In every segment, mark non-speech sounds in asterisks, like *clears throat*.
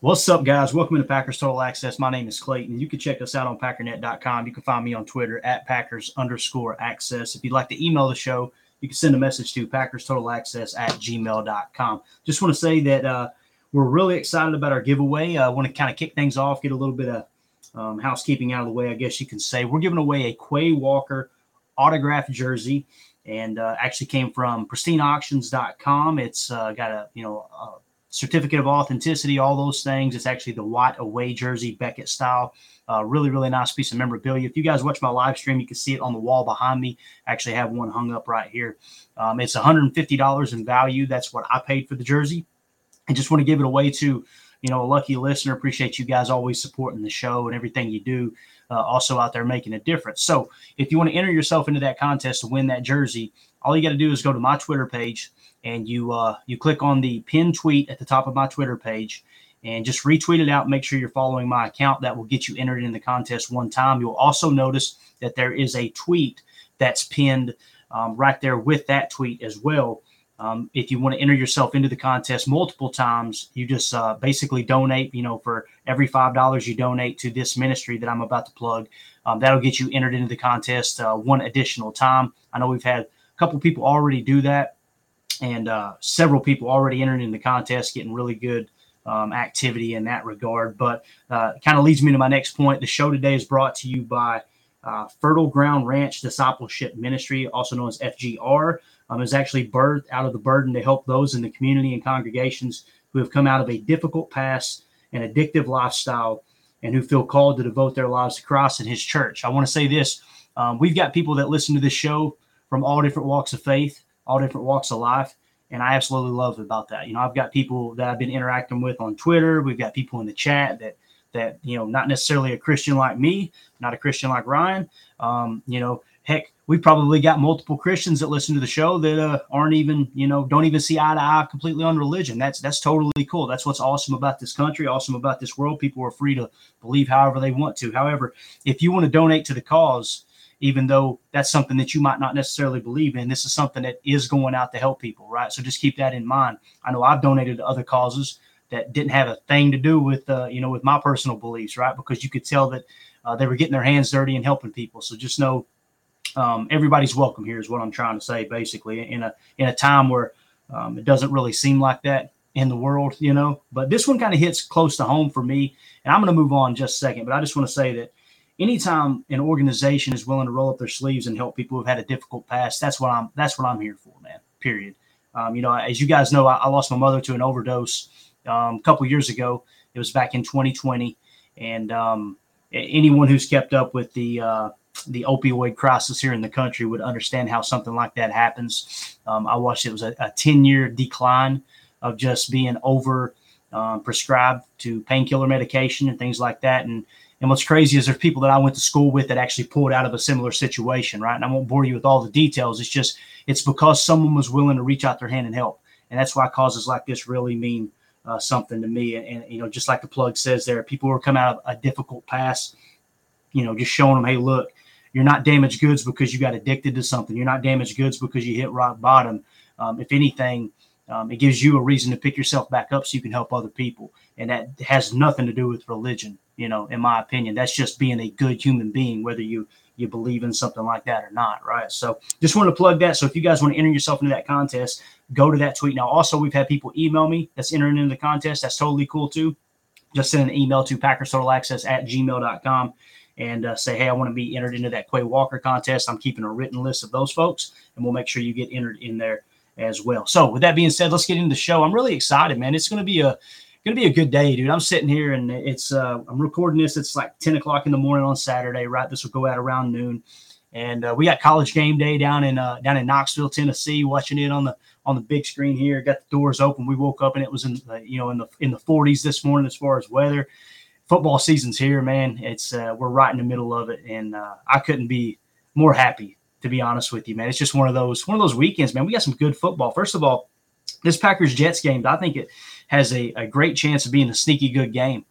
What's up, guys? Welcome to Packers Total Access. My name is Clayton. You can check us out on packernet.com. You can find me on Twitter at Packers underscore access. If you'd like to email the show, you can send a message to Packers Total Access at gmail.com. Just want to say that uh, we're really excited about our giveaway. I want to kind of kick things off, get a little bit of um, housekeeping out of the way, I guess you can say. We're giving away a Quay Walker autographed jersey and uh, actually came from pristineauctions.com. It's uh, got a, you know, a certificate of authenticity, all those things. It's actually the Watt away jersey, Beckett style. Uh, really, really nice piece of memorabilia. If you guys watch my live stream, you can see it on the wall behind me. I actually have one hung up right here. Um, it's $150 in value. That's what I paid for the jersey. I just want to give it away to, you know, a lucky listener. Appreciate you guys always supporting the show and everything you do. Uh, also out there making a difference. So if you want to enter yourself into that contest to win that jersey, all you got to do is go to my Twitter page and you uh, you click on the pin tweet at the top of my Twitter page and just retweet it out. Make sure you're following my account. That will get you entered in the contest one time. You'll also notice that there is a tweet that's pinned um, right there with that tweet as well. Um, if you want to enter yourself into the contest multiple times, you just uh, basically donate. You know, for every five dollars you donate to this ministry that I'm about to plug, um, that'll get you entered into the contest uh, one additional time. I know we've had a couple people already do that, and uh, several people already entered in the contest, getting really good um, activity in that regard. But uh, kind of leads me to my next point. The show today is brought to you by uh, Fertile Ground Ranch Discipleship Ministry, also known as FGR. Um, is actually birthed out of the burden to help those in the community and congregations who have come out of a difficult past and addictive lifestyle and who feel called to devote their lives to Christ and His church. I want to say this um, we've got people that listen to this show from all different walks of faith, all different walks of life. And I absolutely love about that. You know, I've got people that I've been interacting with on Twitter. We've got people in the chat that that you know, not necessarily a Christian like me, not a Christian like Ryan. Um, you know, heck, we probably got multiple Christians that listen to the show that uh, aren't even, you know, don't even see eye to eye completely on religion. That's that's totally cool. That's what's awesome about this country, awesome about this world. People are free to believe however they want to. However, if you want to donate to the cause, even though that's something that you might not necessarily believe in, this is something that is going out to help people, right? So just keep that in mind. I know I've donated to other causes that didn't have a thing to do with, uh, you know, with my personal beliefs, right? Because you could tell that uh, they were getting their hands dirty and helping people. So just know um, everybody's welcome here is what I'm trying to say, basically, in a in a time where um, it doesn't really seem like that in the world, you know. But this one kind of hits close to home for me, and I'm going to move on just a second. But I just want to say that anytime an organization is willing to roll up their sleeves and help people who've had a difficult past, that's what I'm that's what I'm here for, man. Period. Um, you know, as you guys know, I, I lost my mother to an overdose um, a couple years ago. It was back in 2020, and um, anyone who's kept up with the uh, the opioid crisis here in the country would understand how something like that happens. Um, I watched it was a, a 10 year decline of just being over um, prescribed to painkiller medication and things like that. And and what's crazy is there's people that I went to school with that actually pulled out of a similar situation, right? And I won't bore you with all the details. It's just it's because someone was willing to reach out their hand and help, and that's why causes like this really mean uh, something to me. And, and, you know, just like the plug says there, people who come out of a difficult pass, you know, just showing them, hey, look, you're not damaged goods because you got addicted to something. You're not damaged goods because you hit rock bottom. Um, if anything, um, it gives you a reason to pick yourself back up so you can help other people. And that has nothing to do with religion, you know, in my opinion. That's just being a good human being, whether you you believe in something like that or not, right? So just want to plug that. So if you guys want to enter yourself into that contest, go to that tweet. Now, also, we've had people email me that's entering into the contest. That's totally cool too. Just send an email to Packers Total Access at gmail.com and uh, say, hey, I want to be entered into that Quay Walker contest. I'm keeping a written list of those folks, and we'll make sure you get entered in there as well. So, with that being said, let's get into the show. I'm really excited, man. It's going to be a to be a good day, dude. I'm sitting here and it's uh, I'm recording this. It's like 10 o'clock in the morning on Saturday, right? This will go out around noon, and uh, we got college game day down in uh, down in Knoxville, Tennessee. Watching it on the on the big screen here. Got the doors open. We woke up and it was in you know in the in the 40s this morning as far as weather football season's here, man. It's uh, we're right in the middle of it, and uh, I couldn't be more happy to be honest with you, man. It's just one of those one of those weekends, man. We got some good football. First of all, this Packers Jets game, I think it has a, a great chance of being a sneaky good game,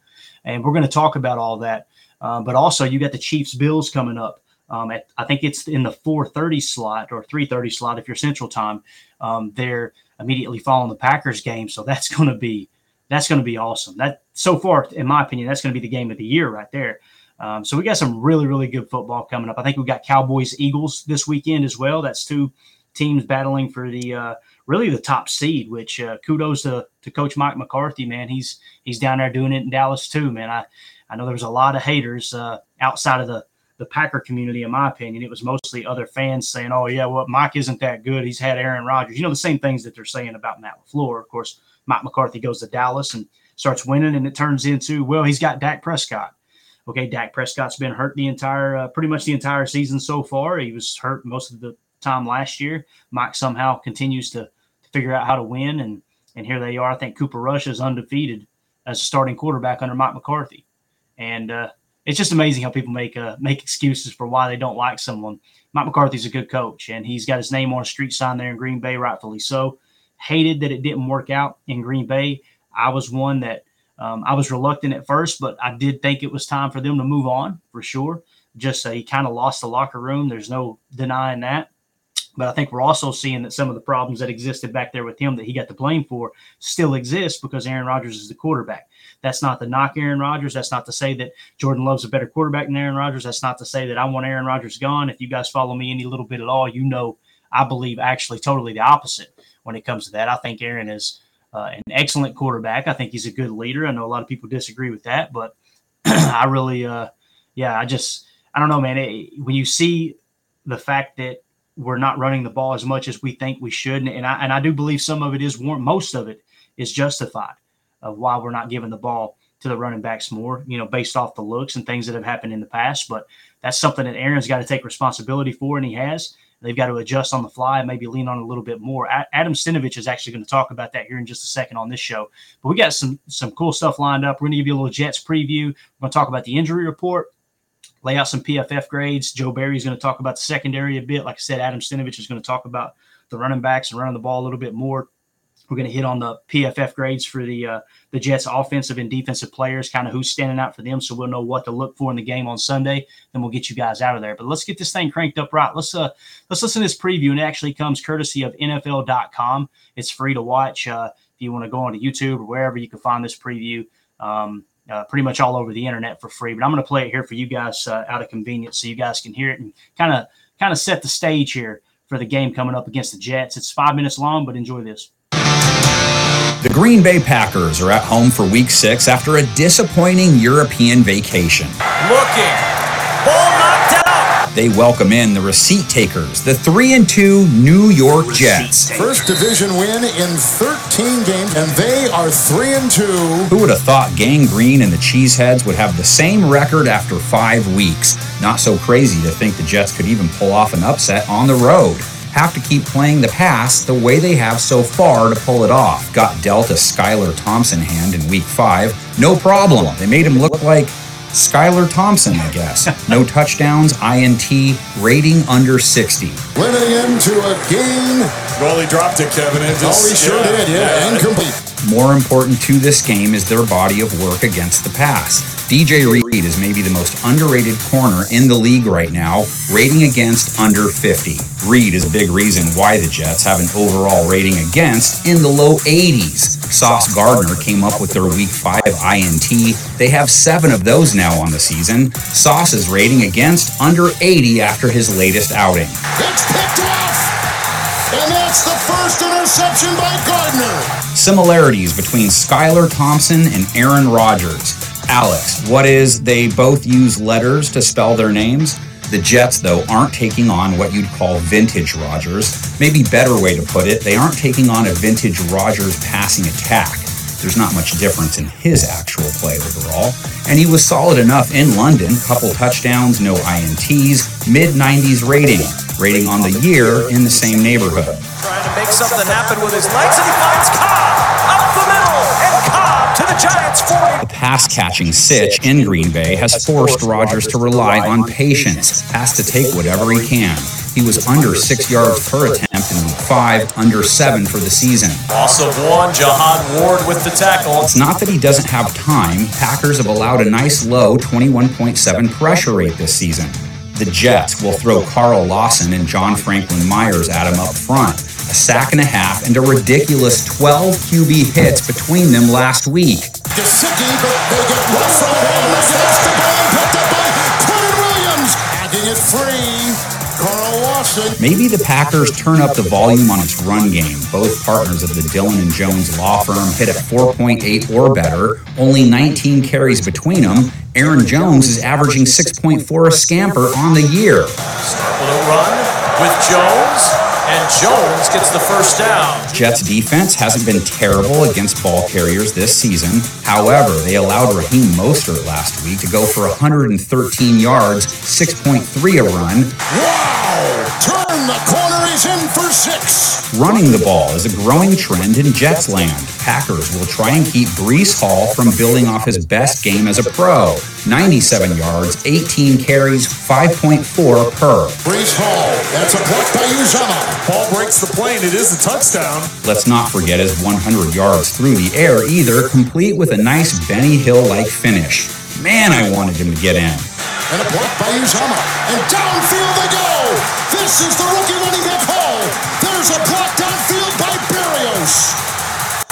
and we're going to talk about all that. Uh, but also, you got the Chiefs Bills coming up. Um, at, I think it's in the 4:30 slot or 3:30 slot if you're Central Time. Um, they're immediately following the Packers game, so that's *laughs* going to be that's going to be awesome. That so far, in my opinion, that's going to be the game of the year right there. Um, so we got some really, really good football coming up. I think we got Cowboys Eagles this weekend as well. That's two teams battling for the uh, really the top seed. Which uh, kudos to, to Coach Mike McCarthy, man. He's he's down there doing it in Dallas too, man. I I know there's a lot of haters uh, outside of the the Packer community, in my opinion. It was mostly other fans saying, "Oh yeah, well Mike isn't that good. He's had Aaron Rodgers." You know the same things that they're saying about Matt LaFleur. Of course, Mike McCarthy goes to Dallas and starts winning, and it turns into, well, he's got Dak Prescott. Okay, Dak Prescott's been hurt the entire, uh, pretty much the entire season so far. He was hurt most of the time last year. Mike somehow continues to figure out how to win, and and here they are. I think Cooper Rush is undefeated as a starting quarterback under Mike McCarthy, and uh, it's just amazing how people make uh, make excuses for why they don't like someone. Mike McCarthy's a good coach, and he's got his name on a street sign there in Green Bay, rightfully so hated that it didn't work out in Green Bay. I was one that um, I was reluctant at first, but I did think it was time for them to move on for sure. Just uh, he kind of lost the locker room. There's no denying that. But I think we're also seeing that some of the problems that existed back there with him that he got the blame for still exist because Aaron Rodgers is the quarterback. That's not to knock Aaron Rodgers. That's not to say that Jordan Love's a better quarterback than Aaron Rodgers. That's not to say that I want Aaron Rodgers gone. If you guys follow me any little bit at all, you know I believe actually totally the opposite when it comes to that. I think Aaron is uh, an excellent quarterback. I think he's a good leader. I know a lot of people disagree with that, but *clears throat* I really, uh, yeah, I just, I don't know, man. It, when you see the fact that we're not running the ball as much as we think we should, and, and I and I do believe some of it is warm, most of it is justified of why we're not giving the ball to the running backs more, you know, based off the looks and things that have happened in the past. But that's something that Aaron's got to take responsibility for, and he has. They've got to adjust on the fly and maybe lean on a little bit more. Adam Stenavich is actually going to talk about that here in just a second on this show. But we got some some cool stuff lined up. We're going to give you a little Jets preview. We're going to talk about the injury report, lay out some PFF grades. Joe Barry is going to talk about the secondary a bit. Like I said, Adam Stenavich is going to talk about the running backs and running the ball a little bit more. We're going to hit on the PFF grades for the uh, the Jets' offensive and defensive players, kind of who's standing out for them, so we'll know what to look for in the game on Sunday. Then we'll get you guys out of there. But let's get this thing cranked up right. Let's uh let's listen to this preview, and it actually comes courtesy of NFL.com. It's free to watch uh, if you want to go onto YouTube or wherever you can find this preview. Um, uh, pretty much all over the internet for free. But I'm going to play it here for you guys uh, out of convenience, so you guys can hear it and kind of kind of set the stage here for the game coming up against the Jets. It's five minutes long, but enjoy this. The Green Bay Packers are at home for week six after a disappointing European vacation. Looking. Ball knocked out. They welcome in the receipt takers, the 3 and 2 New York Jets. First division win in 13 games, and they are 3 and 2. Who would have thought Gang Green and the Cheeseheads would have the same record after five weeks? Not so crazy to think the Jets could even pull off an upset on the road have to keep playing the pass the way they have so far to pull it off. Got dealt a Skylar Thompson hand in week five. No problem. They made him look like Skylar Thompson, I guess. No *laughs* touchdowns, INT, rating under 60. Winning into a game Well, he dropped it, Kevin. It oh, he sure yeah, did. Yeah, incomplete. More important to this game is their body of work against the pass. DJ Reed is maybe the most underrated corner in the league right now, rating against under 50. Reed is a big reason why the Jets have an overall rating against in the low 80s. Sauce Gardner came up with their week 5 INT. They have seven of those now on the season. Sauce is rating against under 80 after his latest outing. It's picked off. And that's the first interception by Gardner. Similarities between Skylar Thompson and Aaron Rodgers. Alex, what is they both use letters to spell their names? The Jets, though, aren't taking on what you'd call vintage Rodgers. Maybe better way to put it, they aren't taking on a vintage Rodgers passing attack. There's not much difference in his actual play overall. And he was solid enough in London, couple touchdowns, no INTs, mid 90s rating, rating on the year in the same neighborhood. Trying to make something happen with his legs, and he finds Cobb the Giants 40. The pass catching sitch in Green Bay has forced Rodgers to rely on patience, has to take whatever he can. He was under six yards per attempt in week five, under seven for the season. Loss of one, Jihad Ward with the tackle. It's not that he doesn't have time. Packers have allowed a nice low 21.7 pressure rate this season. The Jets will throw Carl Lawson and John Franklin Myers at him up front. A sack and a half and a ridiculous 12 QB hits between them last week. Gesicki, but they get rough from him against the ball, picked up by Quinnen Williams. Tagging it free. Carl Lawson. Maybe the Packers turn up the volume on its run game. Both partners of the Dillon and Jones law firm hit at 4.8 or better, only 19 carries between them. Aaron Jones is averaging 6.4 a scamper on the year. Start with a run with Jones, and Jones gets the first down. Jets defense hasn't been terrible against ball carriers this season. However, they allowed Raheem Mostert last week to go for 113 yards, 6.3 a run. Wow! Turn the corner. He's in for six. Running the ball is a growing trend in Jets land. Packers will try and keep Breece Hall from building off his best game as a pro. 97 yards, 18 carries, 5.4 per. Breece Hall. That's a block by Uzomah. Ball breaks the plane. It is a touchdown. Let's not forget his 100 yards through the air either, complete with a nice Benny Hill like finish. Man, I wanted him to get in. And a block by Uzomah. And downfield they go. This is the rookie running back Hall. There's a block downfield by Berrios.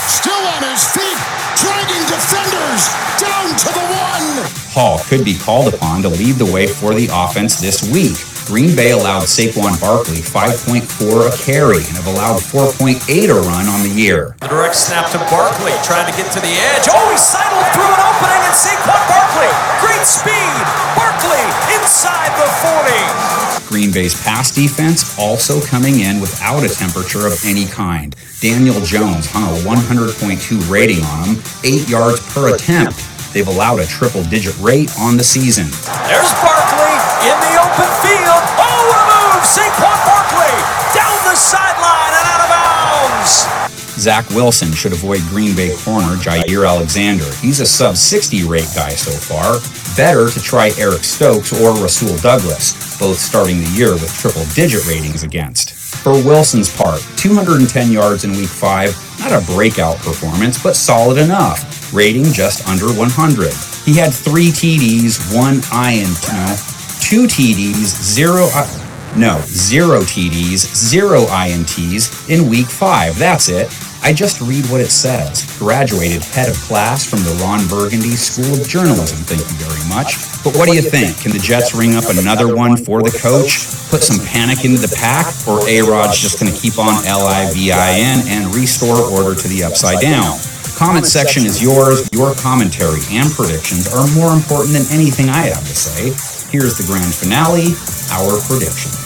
Still on his feet, dragging defenders down to the one. Hall could be called upon to lead the way for the offense this week. Green Bay allowed Saquon Barkley 5.4 a carry and have allowed 4.8 a run on the year. The direct snap to Barkley, trying to get to the edge. Oh, he sidled through an opening, and Saquon Barkley, great speed. Barkley inside the 40. Green Bay's pass defense also coming in without a temperature of any kind. Daniel Jones hung a 100.2 rating on him, 8 yards per attempt. They've allowed a triple digit rate on the season. There's Barkley in the open field. Oh, what a move! Saquon Barkley down the sideline and out of bounds. Zach Wilson should avoid Green Bay corner Jaire Alexander. He's a sub 60 rate guy so far. Better to try Eric Stokes or Rasul Douglas, both starting the year with triple digit ratings against. For Wilson's part, 210 yards in week 5, not a breakout performance, but solid enough, rating just under 100. He had three TDs, one INT, no, two TDs, zero. No, zero TDs, zero INTs in week five. That's it. I just read what it says. Graduated head of class from the Ron Burgundy School of Journalism. Thank you very much. But what do you think? Can the Jets ring up another one for the coach? Put some panic into the pack? Or A Rod's just going to keep on L I V I N and restore order to the upside down? Comment section is yours. Your commentary and predictions are more important than anything I have to say. Here's the grand finale our prediction.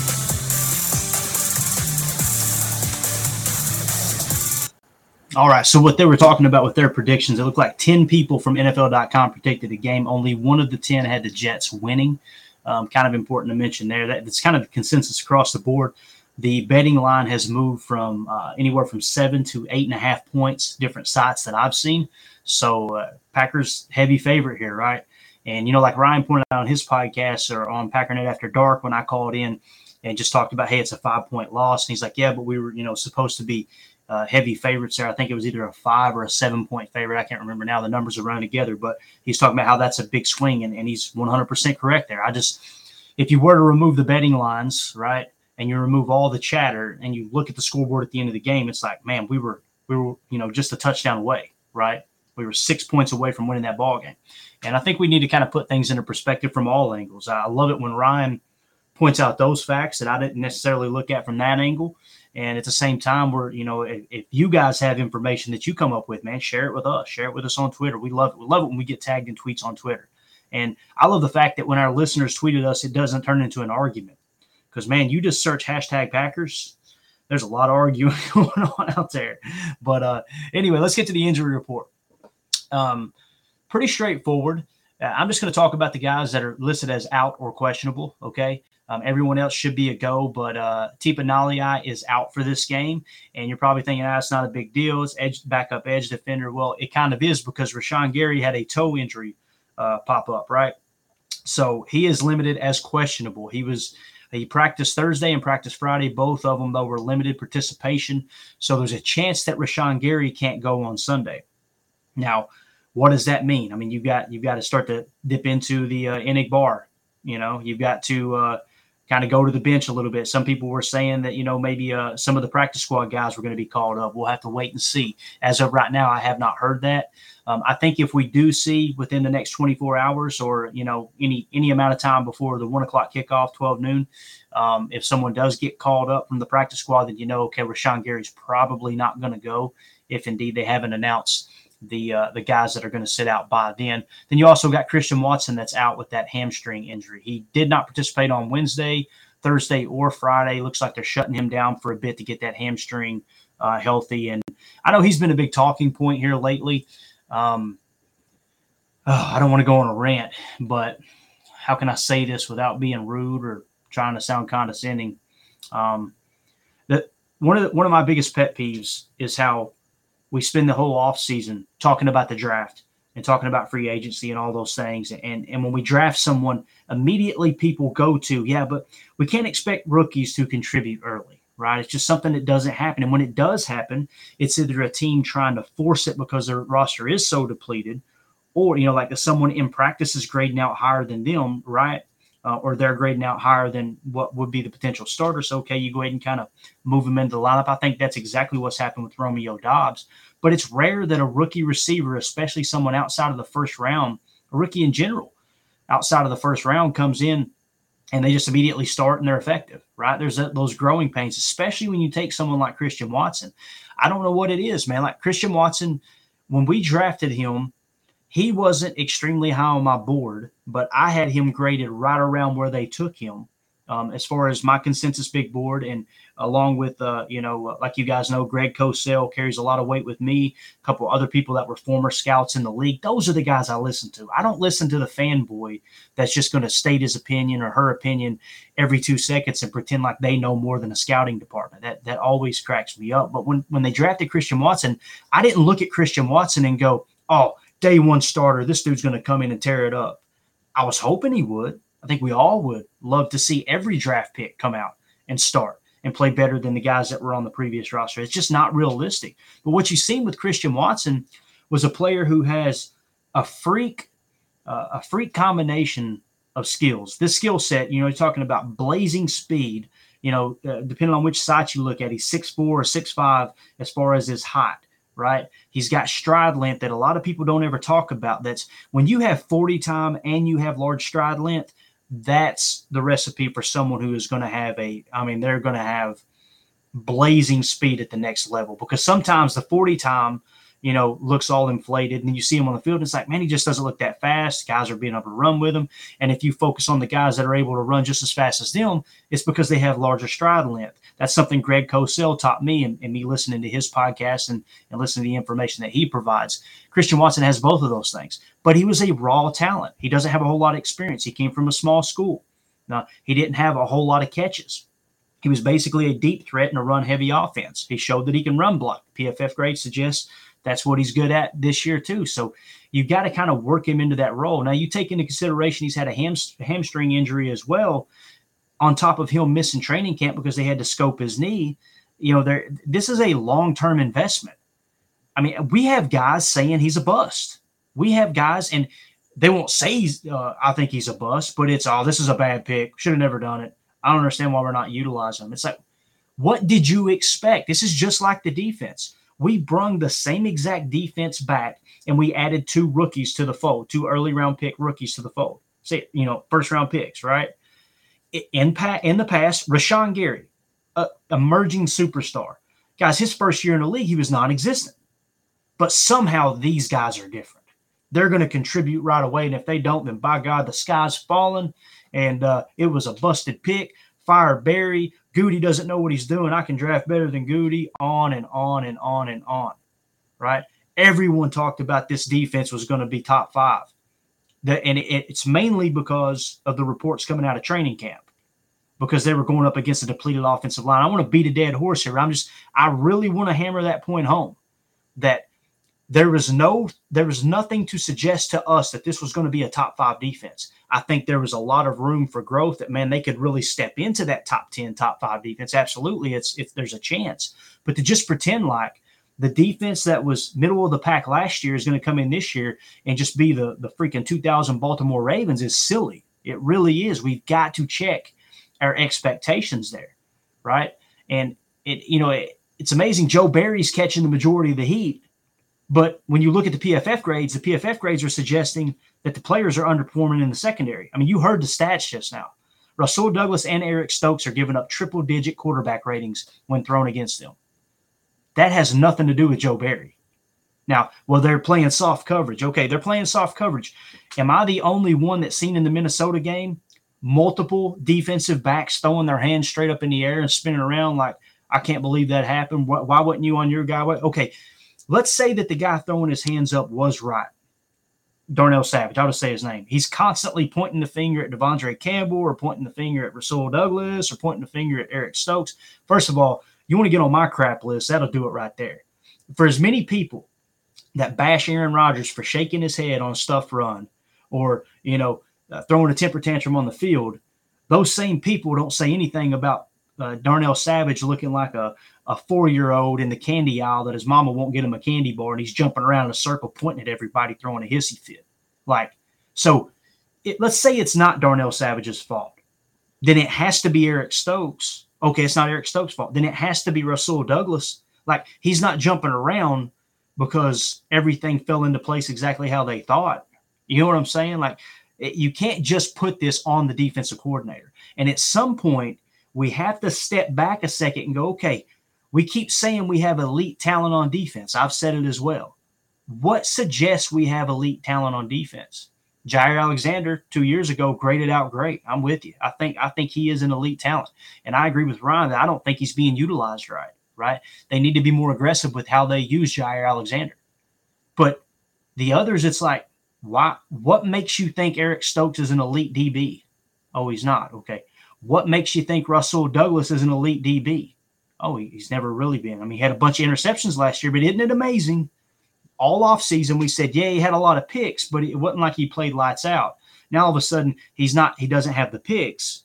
All right. So what they were talking about with their predictions, it looked like 10 people from NFL.com predicted a game. Only one of the 10 had the Jets winning. Um, kind of important to mention there. That, that's kind of the consensus across the board. The betting line has moved from uh, anywhere from seven to eight and a half points, different sites that I've seen. So uh, Packers heavy favorite here, right? And you know, like Ryan pointed out on his podcast or on Packernet After Dark when I called in, and just talked about, hey, it's a five point loss. And he's like, yeah, but we were, you know, supposed to be uh, heavy favorites there. I think it was either a five or a seven point favorite. I can't remember now. The numbers are running together, but he's talking about how that's a big swing, and, and he's 100% correct there. I just, if you were to remove the betting lines, right, and you remove all the chatter, and you look at the scoreboard at the end of the game, it's like, man, we were, we were, you know, just a touchdown away, right? We were six points away from winning that ball game. And I think we need to kind of put things into perspective from all angles. I love it when Ryan points out those facts that I didn't necessarily look at from that angle. And at the same time, we're, you know, if, if, you guys have information that you come up with, man, share it with us. Share it with us on Twitter. We love it. We love it when we get tagged in tweets on Twitter. And I love the fact that when our listeners tweeted us, it doesn't turn into an argument. Because man, you just search hashtag Packers. There's a lot of arguing *laughs* going on out there. But uh, anyway, let's get to the injury report. Um, pretty straightforward. Uh, I'm just going to talk about the guys that are listed as out or questionable. Okay. Um, everyone else should be a go, but uh, Tipa Galeai is out for this game. And you're probably thinking, ah, it's not a big deal. It's edge backup edge defender. Well, it kind of is because Rashan Gary had a toe injury uh, pop up, right? So he is limited as questionable. He was he practiced Thursday and practiced Friday. Both of them though were limited participation. So there's a chance that Rashan Gary can't go on Sunday. Now, what does that mean? I mean, you've got you've got to start to dip into the uh, bar. You know, you've got to uh, kind of go to the bench a little bit. Some people were saying that, you know, maybe uh, some of the practice squad guys were going to be called up. We'll have to wait and see. As of right now, I have not heard that. Um, I think if we do see within the next 24 hours or, you know, any any amount of time before the one o'clock kickoff, 12 noon, um, if someone does get called up from the practice squad, then you know, okay, Rashan Gary's probably not going to go if indeed they haven't announced the uh, the guys that are going to sit out by then. Then you also got Christian Watson that's out with that hamstring injury. He did not participate on Wednesday, Thursday, or Friday. Looks like they're shutting him down for a bit to get that hamstring uh, healthy. And I know he's been a big talking point here lately. Um, oh, I don't want to go on a rant, but how can I say this without being rude or trying to sound condescending? Um, that one of the, one of my biggest pet peeves is how we spend the whole off season talking about the draft and talking about free agency and all those things. And and when we draft someone, immediately people go to, yeah, but we can't expect rookies to contribute early, right? It's just something that doesn't happen. And when it does happen, it's either a team trying to force it because their roster is so depleted, or you know, like someone in practice is grading out higher than them, right? Uh, or they're grading out higher than what would be the potential starter. So, okay, you go ahead and kind of move them into the lineup. I think that's exactly what's happened with Romeo Doubs. But it's rare that a rookie receiver, especially someone outside of the first round, a rookie in general, outside of the first round, comes in and they just immediately start and they're effective, right? There's those growing pains, especially when you take someone like Christian Watson. I don't know what it is, man. Like Christian Watson, when we drafted him, he wasn't extremely high on my board, but I had him graded right around where they took him. Um, as far as my consensus big board, and along with, uh, you know, like you guys know, Greg Cosell carries a lot of weight with me, a couple other people that were former scouts in the league. Those are the guys I listen to. I don't listen to the fanboy that's just going to state his opinion or her opinion every two seconds and pretend like they know more than a scouting department. That that always cracks me up. But when when they drafted Christian Watson, I didn't look at Christian Watson and go, oh, day one starter. This dude's going to come in and tear it up. I was hoping he would. I think we all would love to see every draft pick come out and start and play better than the guys that were on the previous roster. It's just not realistic. But what you've seen with Christian Watson was a player who has a freak, uh, a freak combination of skills. This skill set, you know, you're talking about blazing speed. You know, uh, depending on which site you look at, he's six four or six five as far as his height right? He's got stride length that a lot of people don't ever talk about. That's when you have 40 time and you have large stride length, that's the recipe for someone who is going to have a, I mean, they're going to have blazing speed at the next level because sometimes the 40 time you know, looks all inflated. And then you see him on the field, and it's like, man, he just doesn't look that fast. Guys are being able to run with him. And if you focus on the guys that are able to run just as fast as them, it's because they have larger stride length. That's something Greg Cosell taught me and, and me listening to his podcast and, and listening to the information that he provides. Christian Watson has both of those things, but he was a raw talent. He doesn't have a whole lot of experience. He came from a small school. Now, he didn't have a whole lot of catches. He was basically a deep threat in a run heavy offense. He showed that he can run block. PFF grade suggests that's what he's good at this year too. So you've got to kind of work him into that role. Now you take into consideration he's had a ham, hamstring injury as well. on top of him missing training camp because they had to scope his knee. You know, there this is a long term investment. I mean, we have guys saying he's a bust. We have guys, and they won't say he's. Uh, I think he's a bust, but it's all. Oh, this is a bad pick. Should have never done it. I don't understand why we're not utilizing him. It's like, what did you expect? This is just like the defense. We brung the same exact defense back, and we added two rookies to the fold, two early round pick rookies to the fold. Say, you know, first round picks, right? In pa- in the past, Rashan Gary, a emerging superstar, guys. His first year in the league, he was non-existent, but somehow these guys are different. They're going to contribute right away, and if they don't, then by God, the sky's falling and uh, it was a busted pick. Fire Barry. Goody doesn't know what he's doing. I can draft better than Goody. On and on and on and on. Right? Everyone talked about this defense was going to be top five. The, and it, it's mainly because of the reports coming out of training camp because they were going up against a depleted offensive line. I want to beat a dead horse here. I'm just, I really want to hammer that point home that there was no, there was nothing to suggest to us that this was going to be a top five defense. I think there was a lot of room for growth that man they could really step into that top 10, top 5 defense. Absolutely, it's if there's a chance. But to just pretend like the defense that was middle of the pack last year is going to come in this year and just be the the freaking 2000 Baltimore Ravens is silly. It really is. We've got to check our expectations there, right? And it you know it, it's amazing Joe Barry's catching the majority of the heat, but when you look at the PFF grades, the PFF grades are suggesting that the players are underperforming in the secondary. I mean, you heard the stats just now. Rasul Douglas and Eric Stokes are giving up triple digit quarterback ratings when thrown against them. That has nothing to do with Joe Barry. Now, well, they're playing soft coverage. Okay, they're playing soft coverage. Am I the only one that's seen in the Minnesota game multiple defensive backs throwing their hands straight up in the air and spinning around like, I can't believe that happened. Why, why wasn't you on your guy? Okay, let's say that the guy throwing his hands up was right. Darnell Savage. I'll just say his name. He's constantly pointing the finger at De'Vondre Campbell or pointing the finger at Rasul Douglas or pointing the finger at Eric Stokes. First of all, you want to get on my crap list, that'll do it right there. For as many people that bash Aaron Rodgers for shaking his head on a stuff run or, you know, uh, throwing a temper tantrum on the field, those same people don't say anything about uh, Darnell Savage looking like a, a four year old in the candy aisle that his mama won't get him a candy bar and he's jumping around in a circle pointing at everybody throwing a hissy fit. Like, so it, let's say it's not Darnell Savage's fault. Then it has to be Eric Stokes. Okay, it's not Eric Stokes' fault. Then it has to be Russell Douglas. Like, he's not jumping around because everything fell into place exactly how they thought. You know what I'm saying? Like, it, you can't just put this on the defensive coordinator. And at some point, we have to step back a second and go, okay, we keep saying we have elite talent on defense. I've said it as well. What suggests we have elite talent on defense? Jaire Alexander two years ago graded out great. I'm with you. I think I think he is an elite talent, and I agree with Ryan that I don't think he's being utilized right. Right? They need to be more aggressive with how they use Jaire Alexander. But the others, it's like, why? What makes you think Eric Stokes is an elite DB? Oh, he's not. Okay. What makes you think Russell Douglas is an elite DB? Oh, he's never really been. I mean, he had a bunch of interceptions last year, but isn't it amazing? All off season, we said, yeah, he had a lot of picks, but it wasn't like he played lights out. Now all of a sudden, he's not. He doesn't have the picks,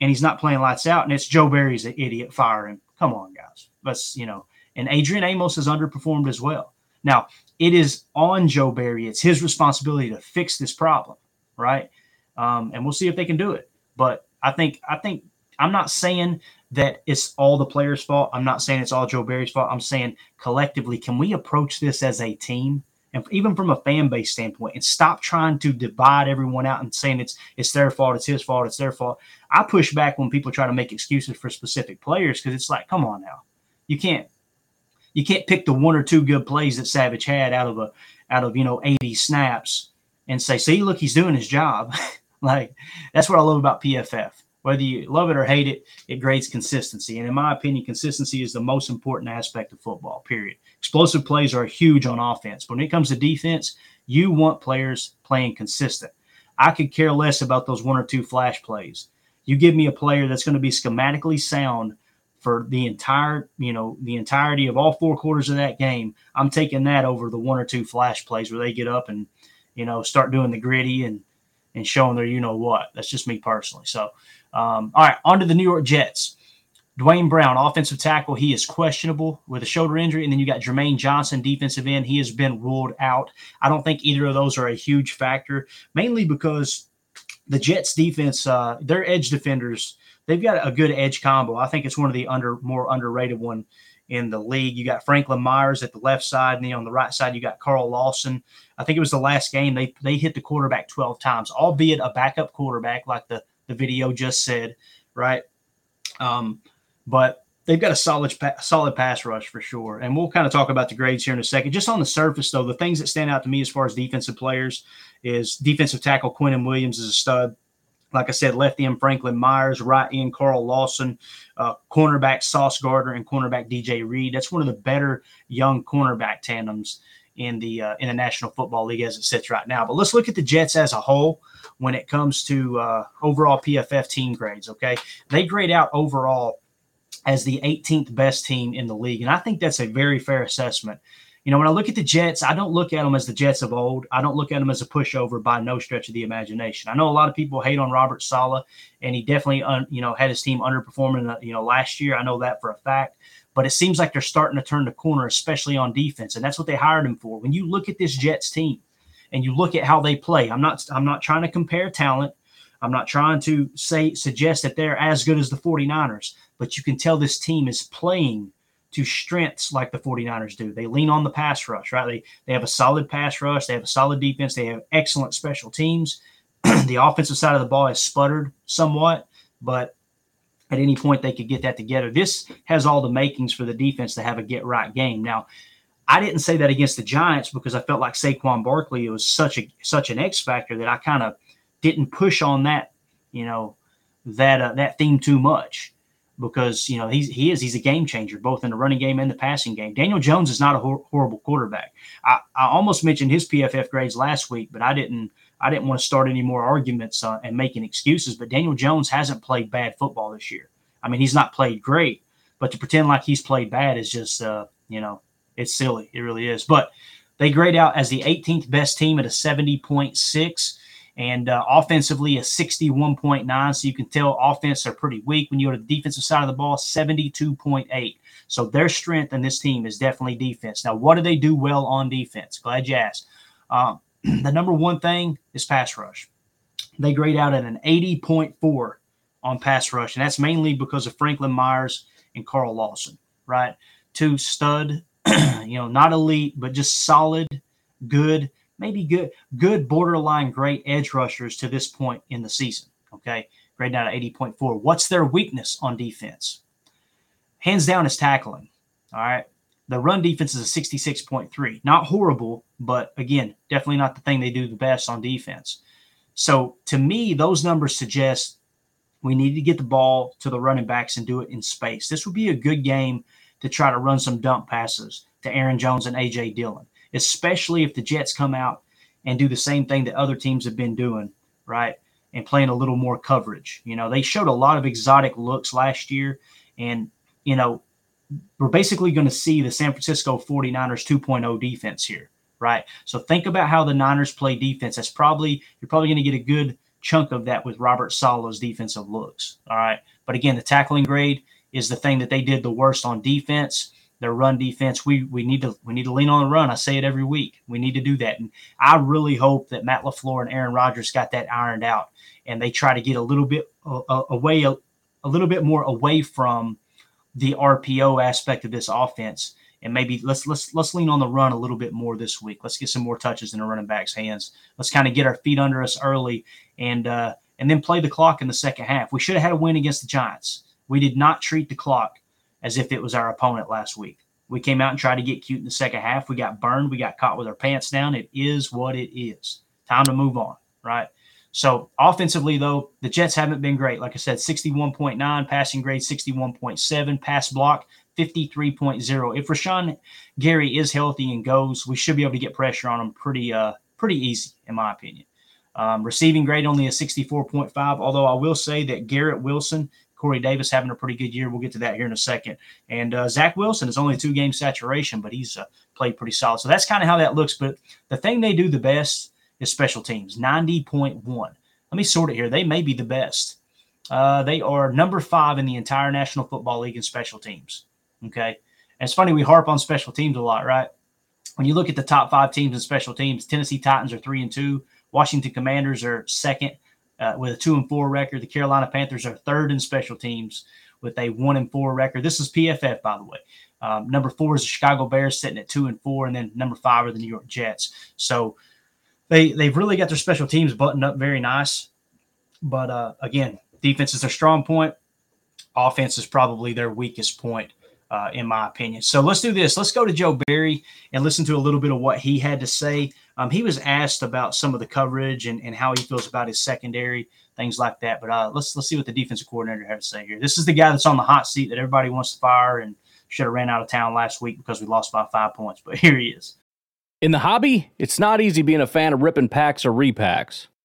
and he's not playing lights out. And it's Joe Barry's an idiot. Him. Come on, guys. Let's you know. And Adrian Amos has underperformed as well. Now it is on Joe Barry. It's his responsibility to fix this problem, right? Um, and we'll see if they can do it. But I think I think I'm not saying that it's all the players' fault. I'm not saying it's all Joe Barry's fault. I'm saying collectively, can we approach this as a team? And even from a fan base standpoint, and stop trying to divide everyone out and saying it's it's their fault, it's his fault, it's their fault. I push back when people try to make excuses for specific players because it's like, come on now, you can't you can't pick the one or two good plays that Savage had out of a out of you know 80 snaps and say, see, look, he's doing his job. *laughs* like that's what I love about PFF whether you love it or hate it, it grades consistency. And in my opinion, consistency is the most important aspect of football, period. Explosive plays are huge on offense. But when it comes to defense, you want players playing consistent. I could care less about those one or two flash plays. You give me a player that's going to be schematically sound for the entire, you know, the entirety of all four quarters of that game. I'm taking that over the one or two flash plays where they get up and, you know, start doing the gritty and and showing their you know what. That's just me personally. So, um, all right, on to the New York Jets. Duane Brown, offensive tackle, he is questionable with a shoulder injury. And then you got Jermaine Johnson, defensive end. He has been ruled out. I don't think either of those are a huge factor, mainly because the Jets defense, uh, their edge defenders, they've got a good edge combo. I think it's one of the under more underrated one in the league. You got Franklin Myers at the left side, and then on the right side, you got Carl Lawson. I think it was the last game they they hit the quarterback 12 times, albeit a backup quarterback, like the the video just said, right? Um, but they've got a solid solid pass rush for sure. And we'll kind of talk about the grades here in a second. Just on the surface, though, the things that stand out to me as far as defensive players is defensive tackle Quinnen Williams is a stud. Like I said, left end Franklin Myers, right end Carl Lawson, uh, cornerback Sauce Gardner, and cornerback DJ Reed. That's one of the better young cornerback tandems in the uh, in the National Football League as it sits right now. But let's look at the Jets as a whole when it comes to uh, overall PFF team grades. Okay, they grade out overall as the 18th best team in the league. And I think that's a very fair assessment. You know, when I look at the Jets, I don't look at them as the Jets of old. I don't look at them as a pushover by no stretch of the imagination. I know a lot of people hate on Robert Saleh, and he definitely, un, you know, had his team underperforming, uh, you know, last year. I know that for a fact. But it seems like they're starting to turn the corner, especially on defense, and that's what they hired him for. When you look at this Jets team, and you look at how they play, I'm not, I'm not trying to compare talent. I'm not trying to say suggest that they're as good as the 49ers but you can tell this team is playing to strengths like the 49ers do. They lean on the pass rush, right? They, they have a solid pass rush, they have a solid defense, they have excellent special teams. *clears throat* the offensive side of the ball has sputtered somewhat, but at any point they could get that together. This has all the makings for the defense to have a get right game. Now, I didn't say that against the Giants because I felt like Saquon Barkley was such a such an X factor that I kind of didn't push on that, you know, that uh, that theme too much because you know he's he is he's a game changer both in the running game and the passing game. Daniel Jones is not a hor- horrible quarterback. I, I almost mentioned his PFF grades last week, but I didn't I didn't want to start any more arguments uh, and making excuses. But Daniel Jones hasn't played bad football this year. I mean, he's not played great, but to pretend like he's played bad is just uh, you know it's silly. It really is. But they grade out as the 18th best team at a 70.6 and uh, offensively a 61.9. So you can tell offense are pretty weak. When you go to the defensive side of the ball, 72.8. So their strength in this team is definitely defense. Now, what do they do well on defense? Glad you asked. Uh, *clears throat* the number one thing is pass rush. They grade out at an 80.4 on pass rush, and that's mainly because of Franklin Myers and Carl Lawson, right? Two stud, *clears throat* you know, not elite, but just solid, good maybe good, good borderline great edge rushers to this point in the season. Okay, grade down at 80.4. What's their weakness on defense? Hands down is tackling. All right. The run defense is a 66.3. Not horrible, but again, definitely not the thing they do the best on defense. So to me, those numbers suggest we need to get the ball to the running backs and do it in space. This would be a good game to try to run some dump passes to Aaron Jones and AJ Dillon especially if the Jets come out and do the same thing that other teams have been doing, right? And playing a little more coverage. You know, they showed a lot of exotic looks last year. And, you know, we're basically going to see the San Francisco 49ers 2.0 defense here, right? So think about how the Niners play defense. That's probably, you're probably going to get a good chunk of that with Robert Saleh's defensive looks. All right. But again, the tackling grade is the thing that they did the worst on defense their run defense. We we need to we need to lean on the run. I say it every week. We need to do that, and I really hope that Matt LaFleur and Aaron Rodgers got that ironed out, and they try to get a little bit away a, a little bit more away from the RPO aspect of this offense, and maybe let's let's let's lean on the run a little bit more this week. Let's get some more touches in the running back's hands. Let's kind of get our feet under us early, and uh, and then play the clock in the second half. We should have had a win against the Giants. We did not treat the clock as if it was our opponent last week. We came out and tried to get cute in the second half. We got burned. We got caught with our pants down. It is what it is. Time to move on, right? So offensively, though, the Jets haven't been great. Like I said, 61.9, passing grade 61.7, pass block 53.0. If Rashan Gary is healthy and goes, we should be able to get pressure on him pretty uh pretty easy, in my opinion. Um, receiving grade only a 64.5, although I will say that Garrett Wilson Corey Davis having a pretty good year. We'll get to that here in a second. And uh, Zach Wilson is only two game saturation, but he's uh, played pretty solid. So that's kind of how that looks. But the thing they do the best is special teams 90.1. let me sort it here. They may be the best. Uh, they are number five in the entire National Football League in special teams. Okay. And it's funny, we harp on special teams a lot, right? When you look at the top five teams in special teams, Tennessee Titans are three and two, Washington Commanders are second uh, with a two and four record. The Carolina Panthers are third in special teams with a one and four record. This is PFF, by the way. Um, number four is the Chicago Bears sitting at two and four, and then number five are the New York Jets. So they they've really got their special teams buttoned up very nice. But uh, again, defense is their strong point. Offense is probably their weakest point, uh, in my opinion. So let's do this. Let's go to Joe Barry and listen to a little bit of what he had to say. Um, he was asked about some of the coverage and, and how he feels about his secondary, things like that. But uh, let's let's see what the defensive coordinator had to say here. This is the guy that's on the hot seat that everybody wants to fire and should have ran out of town last week because we lost by five points. But *laughs* here he is. In the hobby, it's not easy being a fan of ripping packs or repacks.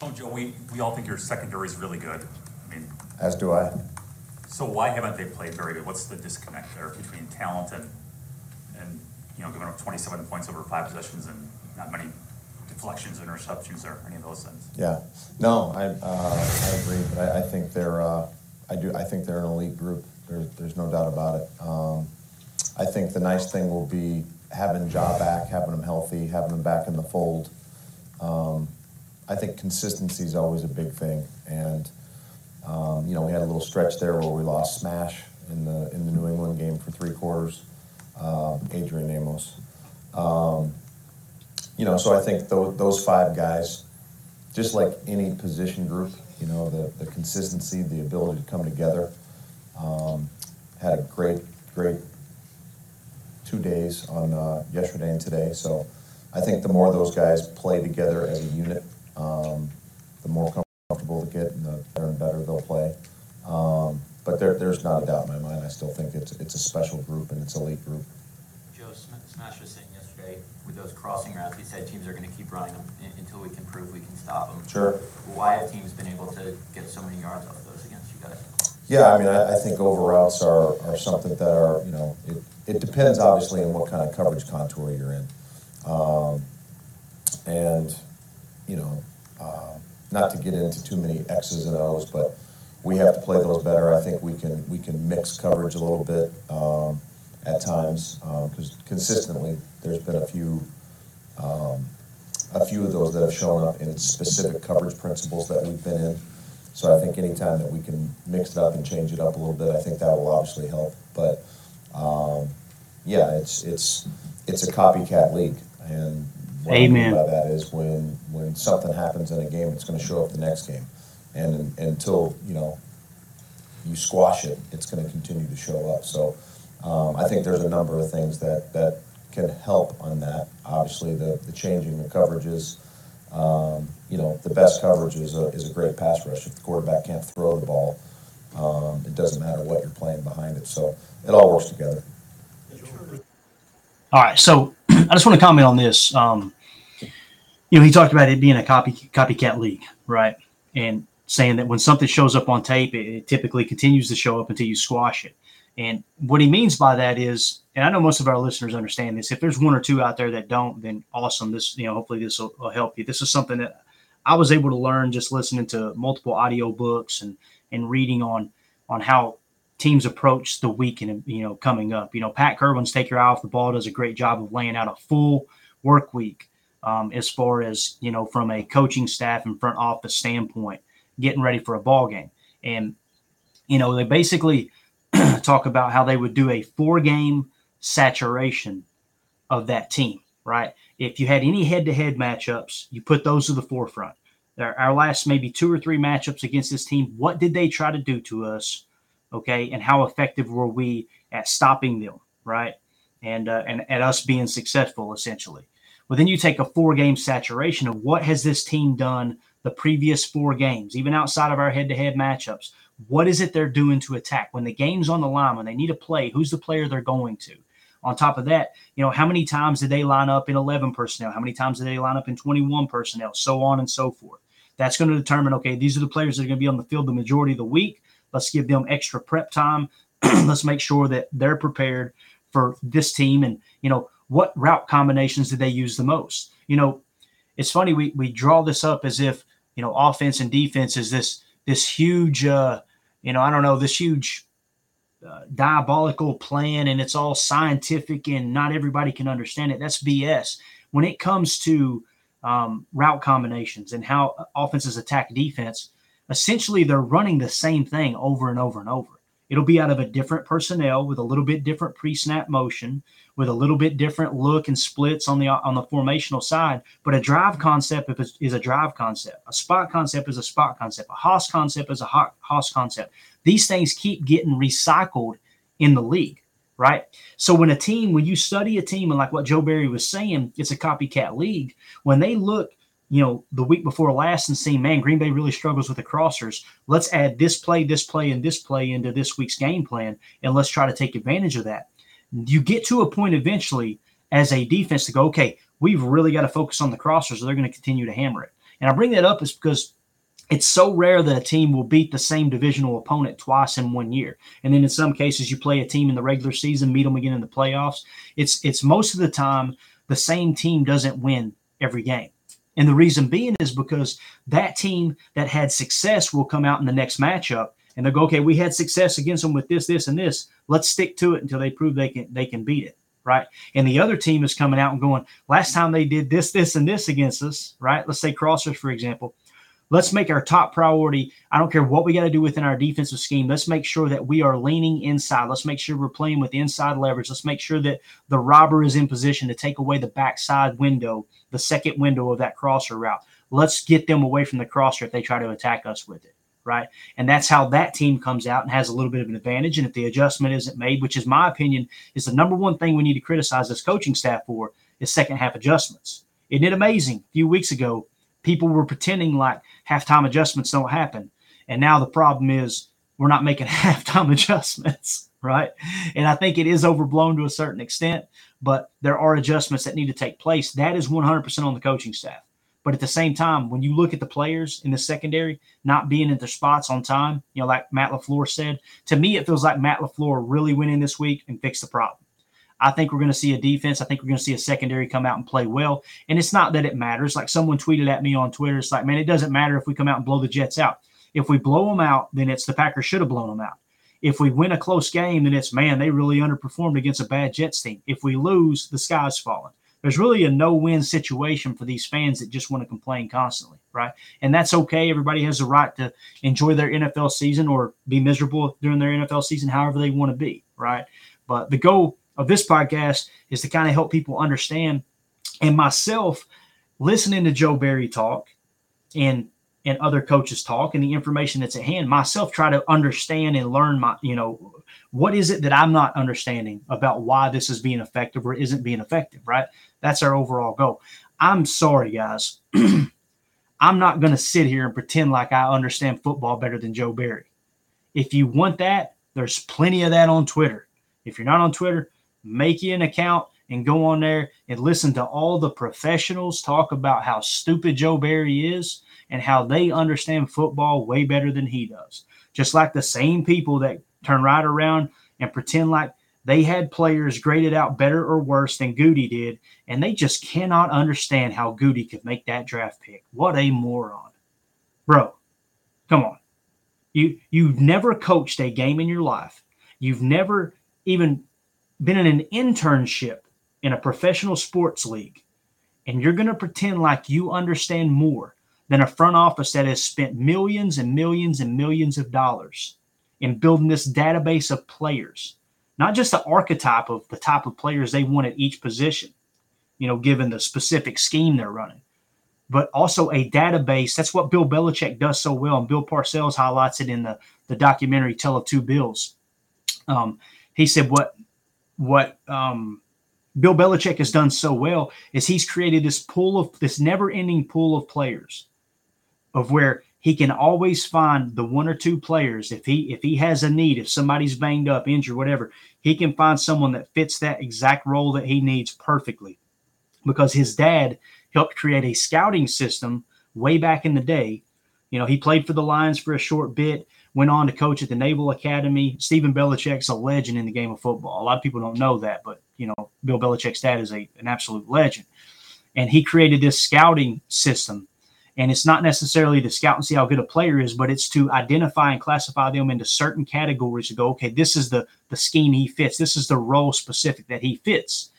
Oh, Joe, we, we all think your secondary is really good. I mean, As do I. so why haven't they played very good? What's the disconnect there between talent and, and, you know, giving up twenty-seven points over five possessions and not many deflections, interceptions, or any of those things? Yeah. No, I, uh, I agree, but I, I think they're, uh, I do, I think they're an elite group. There, there's no doubt about it. Um, I think the nice thing will be having Ja back, having him healthy, having him back in the fold. Um, I think consistency is always a big thing, and um, you know we had a little stretch there where we lost Smash in the in the New England game for three quarters. Um, Adrian Amos, um, you know, so I think those, those five guys, just like any position group, you know, the, the consistency, the ability to come together, um, had a great great two days on uh, yesterday and today. So I think the more those guys play together as a unit, um, the more comfortable they get and the better and better they'll play. Um, but there, there's not a doubt in my mind. I still think it's, it's a special group and it's an elite group. Joe Sm- Smash was saying yesterday with those crossing routes, he said teams are going to keep running them until we can prove we can stop them. Sure. Why have teams been able to get so many yards off those against you guys? Yeah, I mean, I, I think over routes are, are something that are, you know, it, it depends obviously on what kind of coverage contour you're in. Um, and, you know, not to get into too many X's and O's, but we have to play those better. I think we can we can mix coverage a little bit um, at times because consistently there's been a few um, a few of those that have shown up in specific coverage principles that we've been in. So I think anytime that we can mix it up and change it up a little bit, I think that will obviously help. But um, yeah, it's it's it's a copycat league, and what I Amen. mean by that is when when something happens in a game, it's going to show up the next game, and, and until you know you squash it, it's going to continue to show up. So um, I think there's a number of things that that can help on that. Obviously, the the changing the coverages. Um, you know, the best coverage is a, is a great pass rush. If the quarterback can't throw the ball, um, it doesn't matter what you're playing behind it. So it all works together. All right, so *clears throat* I just want to comment on this. Um, you know, he talked about it being a copy copycat league, right? And saying that when something shows up on tape, it, it typically continues to show up until you squash it. And what he means by that is, and I know most of our listeners understand this. If there's one or two out there that don't, then awesome. This, you know, hopefully this will, will help you. This is something that I was able to learn just listening to multiple audio books and and reading on on how teams approach the week and you know coming up. You know, Pat Kirwan's take your eye off the ball does a great job of laying out a full work week um, as far as you know from a coaching staff and front office standpoint, getting ready for a ball game. And you know, they basically *clears throat* talk about how they would do a four game saturation of that team, right? If you had any head to head matchups, you put those to the forefront. Our, last maybe two or three matchups against this team, what did they try to do to us? Okay. And how effective were we at stopping them, right? And, uh, and at us being successful, essentially. Well, then you take a four game saturation of what has this team done the previous four games, even outside of our head to head matchups. What is it they're doing to attack? When the game's on the line, when they need a play, who's the player they're going to? On top of that, you know, how many times did they line up in 11 personnel? How many times did they line up in 21 personnel? So on and so forth. That's going to determine, okay, these are the players that are going to be on the field the majority of the week. Let's give them extra prep time. *clears throat* Let's make sure that they're prepared for this team. And, you know, what route combinations did they use the most? You know, it's funny, we, we draw this up as if, you know, offense and defense is this, this huge, uh, you know, I don't know, this huge uh, diabolical plan and it's all scientific and not everybody can understand it. That's BS. When it comes to um, route combinations and how offenses attack defense, essentially they're running the same thing over and over and over. It'll be out of a different personnel with a little bit different pre-snap motion, with a little bit different look and splits on the on the formational side. But a drive concept is, a drive concept. A spot concept is a spot concept. A Hoss concept is a Hoss concept. These things keep getting recycled in the league, right? So when a team, when you study a team, and like what Joe Barry was saying, it's a copycat league. When they look you know, the week before last and seeing, man, Green Bay really struggles with the crossers. Let's add this play, this play, and this play into this week's game plan, and let's try to take advantage of that. You get to a point eventually as a defense to go, okay, we've really got to focus on the crossers, or they're going to continue to hammer it. And I bring that up is because it's so rare that a team will beat the same divisional opponent twice in one year. And then in some cases, you play a team in the regular season, meet them again in the playoffs. It's it's most of the time the same team doesn't win every game. And the reason being is because that team that had success will come out in the next matchup and they'll go, okay, we had success against them with this, this, and this. Let's stick to it until they prove they can they can beat it. Right. And the other team is coming out and going, last time they did this, this, and this against us, right? Let's say crossers, for example. Let's make our top priority. I don't care what we got to do within our defensive scheme. Let's make sure that we are leaning inside. Let's make sure we're playing with inside leverage. Let's make sure that the robber is in position to take away the backside window, the second window of that crosser route. Let's get them away from the crosser if they try to attack us with it. Right. And that's how that team comes out and has a little bit of an advantage. And if the adjustment isn't made, which is my opinion, is the number one thing we need to criticize this coaching staff for is second half adjustments. Isn't it amazing? A few weeks ago, people were pretending like halftime adjustments don't happen. And now the problem is we're not making *laughs* halftime adjustments, right? And I think it is overblown to a certain extent, but there are adjustments that need to take place. That is 100% on the coaching staff. But at the same time, when you look at the players in the secondary not being in their spots on time, you know, like Matt LaFleur said, to me, it feels like Matt LaFleur really went in this week and fixed the problem. I think we're going to see a defense. I think we're going to see a secondary come out and play well. And it's not that it matters. Like someone tweeted at me on Twitter, it's like, man, it doesn't matter if we come out and blow the Jets out. If we blow them out, then it's the Packers should have blown them out. If we win a close game, then it's man, they really underperformed against a bad Jets team. If we lose, the sky's falling. There's really a no-win situation for these fans that just want to complain constantly, right? And that's okay. Everybody has the right to enjoy their NFL season or be miserable during their NFL season, however they want to be, right? But the goal of this podcast is to kind of help people understand. And myself listening to Joe Barry talk and and other coaches talk and the information that's at hand myself try to understand and learn my you know what is it that i'm not understanding about why this is being effective or isn't being effective right? That's our overall goal. I'm sorry guys. *clears throat* I'm not going to sit here and pretend like i understand football better than joe barry. If you want that there's plenty of that on twitter. If you're not on twitter make you an account and go on there and listen to all the professionals talk about how stupid Joe Barry is and how they understand football way better than he does. Just like the same people that turn right around and pretend like they had players graded out better or worse than Gutey did, and they just cannot understand how Gutey could make that draft pick. What a moron. Bro, come on. You you've never coached a game in your life. You've never even been in an internship in a professional sports league and you're going to pretend like you understand more than a front office that has spent millions and millions and millions of dollars in building this database of players, not just the archetype of the type of players they want at each position, you know, given the specific scheme they're running, but also a database. That's what Bill Belichick does so well. And Bill Parcells highlights it in the, the documentary Tell of Two Bills. Um, he said, What, what, um, Bill Belichick has done so well is he's created this pool of this never-ending pool of players of where he can always find the one or two players if he if he has a need if somebody's banged up injured whatever he can find someone that fits that exact role that he needs perfectly. Because his dad helped create a scouting system way back in the day. You know he played for the lions for a short bit went on to coach at the naval academy stephen belichick's a legend in the game of football a lot of people don't know that but you know bill belichick's dad is a, an absolute legend and he created this scouting system and it's not necessarily to scout and see how good a player is, but it's to identify and classify them into certain categories to go, okay, this is the the scheme he fits. This is the role specific that he fits.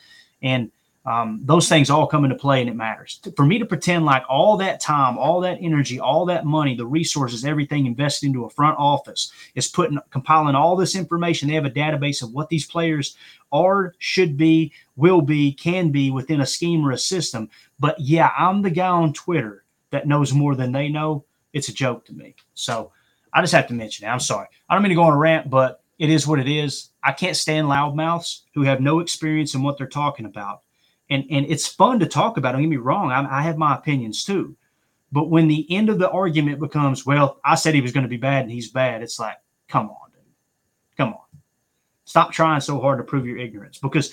And um, those things all come into play and it matters. For me to pretend like all that time, all that energy, all that money, the resources, everything invested into a front office is putting compiling all this information. They have a database of what these players are, should be, will be, can be within a scheme or a system. But yeah, I'm the guy on Twitter that knows more than they know, it's a joke to me. So I just have to mention it. I'm sorry. I don't mean to go on a rant, but it is what it is. I can't stand loudmouths who have no experience in what they're talking about. And, and it's fun to talk about. Don't get me wrong. I, I have my opinions too. But when the end of the argument becomes, well, I said he was going to be bad and he's bad, it's like, come on, dude. Come on. Stop trying so hard to prove your ignorance because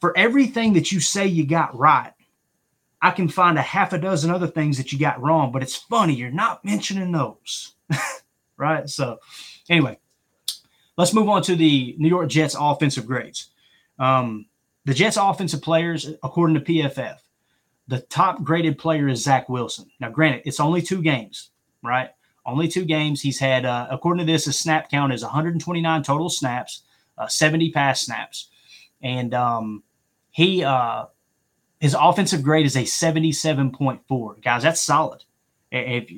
for everything that you say you got right, I can find a half a dozen other things that you got wrong, but it's funny you're not mentioning those. *laughs* right? So, anyway, let's move on to the New York Jets offensive grades. Um, the Jets offensive players, according to PFF, the top graded player is Zach Wilson. Now, granted, it's only two games, right? Only two games. He's had, uh, according to this, his snap count is 129 total snaps, uh, 70 pass snaps. And um, he, uh, his offensive grade is a 77.4. Guys, that's solid. If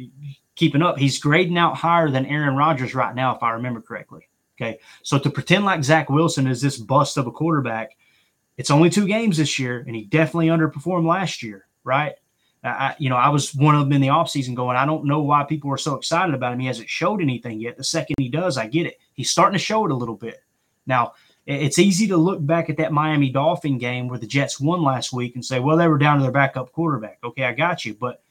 keeping up, he's grading out higher than Aaron Rodgers right now, if I remember correctly. Okay. So to pretend like Zach Wilson is this bust of a quarterback, it's only two games this year, and he definitely underperformed last year, right? I, you know, I was one of them in the offseason going, I don't know why people are so excited about him. He hasn't showed anything yet. The second he does, I get it. He's starting to show it a little bit. Now, it's easy to look back at that Miami Dolphin game where the Jets won last week and say, well, they were down to their backup quarterback. Okay, I got you. But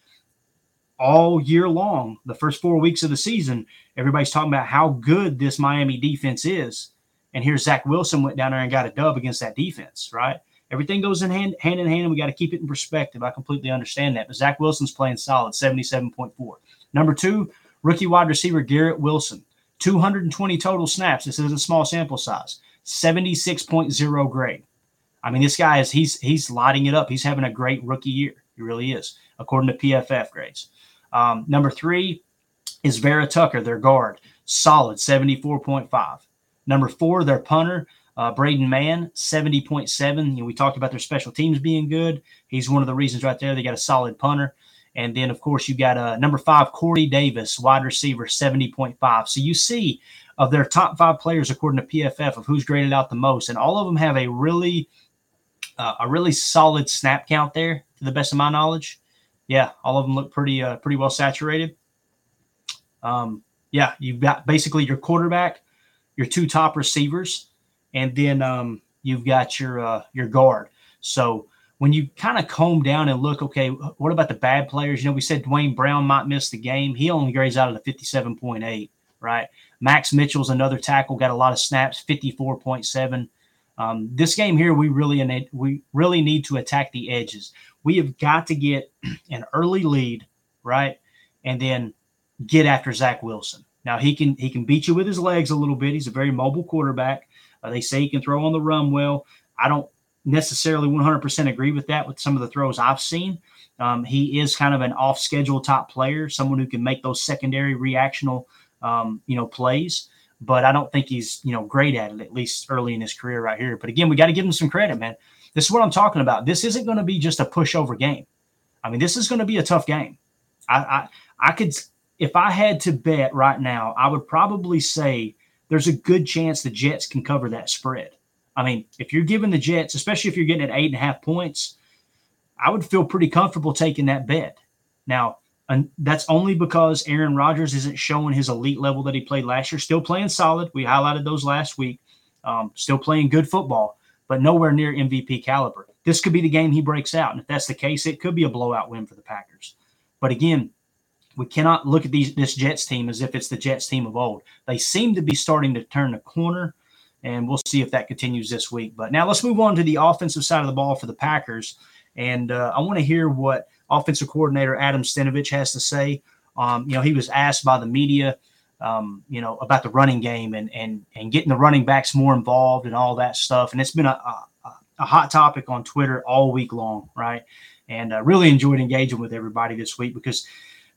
all year long, the first four weeks of the season, everybody's talking about how good this Miami defense is. And here's Zach Wilson went down there and got a dub against that defense, right? Everything goes in hand, hand in hand, and we got to keep it in perspective. I completely understand that. But Zach Wilson's playing solid, 77.4. Number two, rookie wide receiver Garrett Wilson, 220 total snaps. This is a small sample size. 76.0 grade. I mean, this guy is he's he's lighting it up. He's having a great rookie year. He really is, according to PFF grades. Um, number three is Vera Tucker, their guard, solid 74.5. Number four, their punter, uh, Braden Mann, 70.7. You know, we talked about their special teams being good. He's one of the reasons right there. They got a solid punter. And then, of course, you got uh, number five, Corey Davis, wide receiver, 70.5. So you see of their top five players, according to PFF, of who's graded out the most. And all of them have a really uh, a really solid snap count there, to the best of my knowledge. Yeah, all of them look pretty uh, pretty well saturated. Um, yeah, you've got basically your quarterback, your two top receivers, and then um, you've got your uh, your guard. So when you kind of comb down and look, okay, what about the bad players? You know, we said Duane Brown might miss the game. He only grades out at a 57.8, right? Max Mitchell's another tackle, got a lot of snaps, 54.7. Um, this game here, we really we really need to attack the edges. We have got to get an early lead, right, and then get after Zach Wilson. Now he can he can beat you with his legs a little bit. He's a very mobile quarterback. Uh, they say he can throw on the run well. I don't necessarily 100% agree with that with some of the throws I've seen. Um, he is kind of an off schedule top player, someone who can make those secondary reactional um, you know plays but I don't think he's you know great at it at least early in his career right here. But again, we got to give him some credit, man. This is what I'm talking about. This isn't going to be just a pushover game. I mean, this is going to be a tough game. I, I I could if I had to bet right now, I would probably say there's a good chance the Jets can cover that spread. I mean, if you're giving the Jets, especially if you're getting at eight and a half points, I would feel pretty comfortable taking that bet. Now, and that's only because Aaron Rodgers isn't showing his elite level that he played last year. Still playing solid. We highlighted those last week. Um, still playing good football, but nowhere near MVP caliber. This could be the game he breaks out. And if that's the case, it could be a blowout win for the Packers. But again, we cannot look at these this Jets team as if it's the Jets team of old. They seem to be starting to turn the corner, and we'll see if that continues this week. But now let's move on to the offensive side of the ball for the Packers. And uh, I want to hear what offensive coordinator Adam Stenavich has to say. Um, you know, he was asked by the media, um, you know, about the running game and and and getting the running backs more involved and all that stuff. And it's been a, a, a hot topic on Twitter all week long, right? And uh, really enjoyed engaging with everybody this week because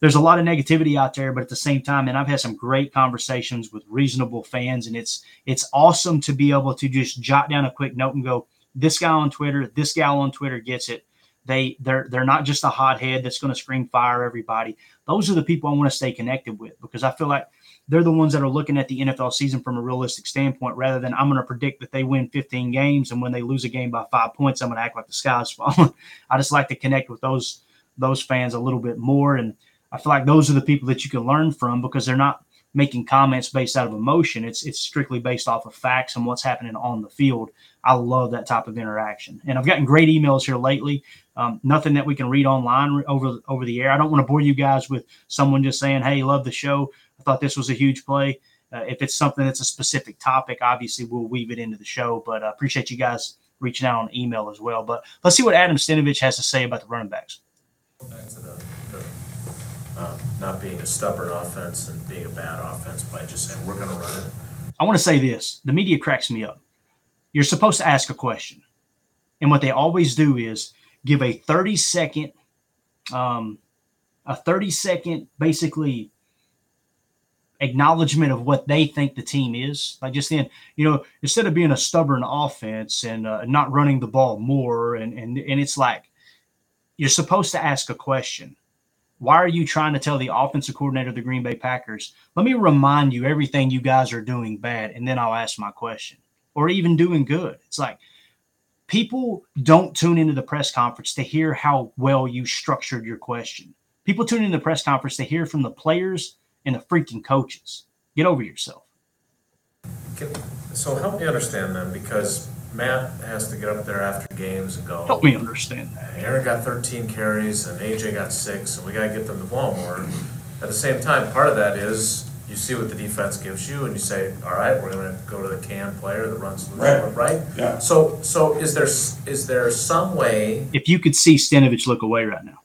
there's a lot of negativity out there, but at the same time, and I've had some great conversations with reasonable fans, and it's it's awesome to be able to just jot down a quick note and go, this guy on Twitter, this gal on Twitter gets it. They they're they're not just a hothead that's going to scream fire everybody. Those are the people I want to stay connected with because I feel like they're the ones that are looking at the NFL season from a realistic standpoint rather than I'm going to predict that they win 15 games and when they lose a game by five points, I'm going to act like the sky's *laughs* falling. I just like to connect with those those fans a little bit more. And I feel like those are the people that you can learn from because they're not making comments based out of emotion. It's it's strictly based off of facts and what's happening on the field. I love that type of interaction, and I've gotten great emails here lately. Um, nothing that we can read online over over the air. I don't want to bore you guys with someone just saying, "Hey, love the show. I thought this was a huge play." Uh, if it's something that's a specific topic, obviously we'll weave it into the show. But I uh, appreciate you guys reaching out on email as well. But let's see what Adam Stenavich has to say about the running backs. The um, not being a stubborn offense and being a bad offense by just saying we're going to run it. I want to say this: the media cracks me up. You're supposed to ask a question, and what they always do is give a 30 second, um, a 30 second, basically acknowledgement of what they think the team is. Like just then, you know, instead of being a stubborn offense and uh, not running the ball more, and and and it's like you're supposed to ask a question why are you trying to tell the offensive coordinator of the Green Bay Packers, let me remind you everything you guys are doing bad, and then I'll ask my question, or even doing good? It's like people don't tune into the press conference to hear how well you structured your question. People tune into the press conference to hear from the players and the freaking coaches. Get over yourself. So help me understand them because Matt has to get up there after games and go. Help me understand that. Aaron got 13 carries and AJ got six, and we got to get them the ball more. At the same time, part of that is you see what the defense gives you, and you say, "All right, we're going to go to the can player that runs loose, right?" right? Yeah. So, so is there is there some way? If you could see Stenavich look away right now,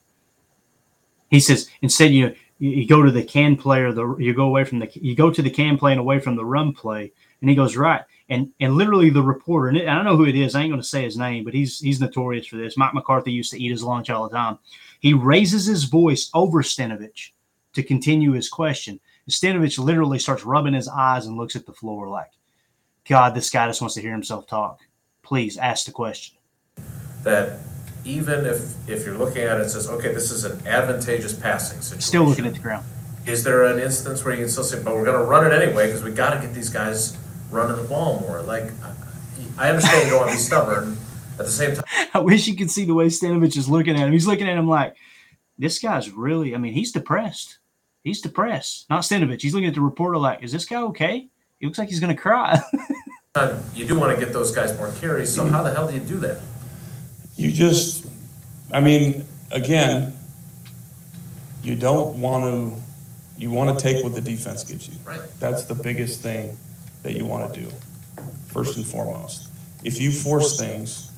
he says instead you you go to the can player, the you go away from the you go to the can play and away from the run play, and he goes right and and literally the reporter, and I don't know who it is. I ain't going to say his name, but he's he's notorious for this. Mike McCarthy used to eat his lunch all the time. He raises his voice over Stenavich to continue his question. And Stenavich literally starts rubbing his eyes and looks at the floor like, God, this guy just wants to hear himself talk. Please ask the question. That even if, if you're looking at it and says, okay, this is an advantageous passing situation. Still looking at the ground. Is there an instance where you can still say, but we're gonna run it anyway, because we gotta get these guys running the ball more? Like, I- I understand you don't wanna be stubborn, at the same time, *laughs* I wish you could see the way Stenavich is looking at him. He's looking at him like, this guy's really, I mean, he's depressed. He's depressed. Not Stenavich. He's looking at the reporter like, is this guy okay? He looks like he's going to cry. *laughs* uh, you do wanna get those guys more carries, so how the hell do you do that? You just, I mean, again, you don't want to, you want to take what the defense gives you. Right. That's the biggest thing that you want to do, first and foremost. If you force things,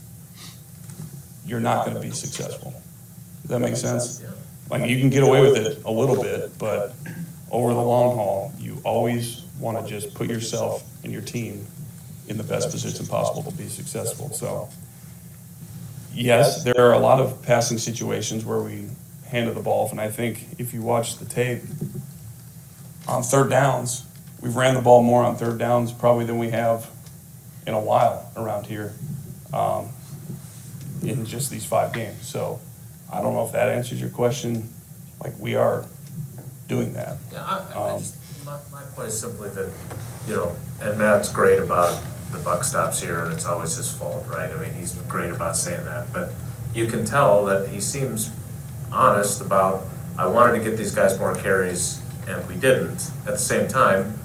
you're not going to be successful. Does that make sense? Like, you can get away with it a little bit, but over the long haul, you always want to just put yourself and your team in the best position possible to be successful. So, yes, there are a lot of passing situations where we handed the ball off, and I think if you watch the tape on third downs, we've ran the ball more on third downs probably than we have in a while around here um, in just these five games. So I don't know if that answers your question. Like we are doing that. Yeah, I, I Um, just, my, my point is simply that, you know, and Matt's great about the buck stops here and it's always his fault, right? I mean, he's great about saying that, but you can tell that he seems honest about, I wanted to get these guys more carries and we didn't. At the same time,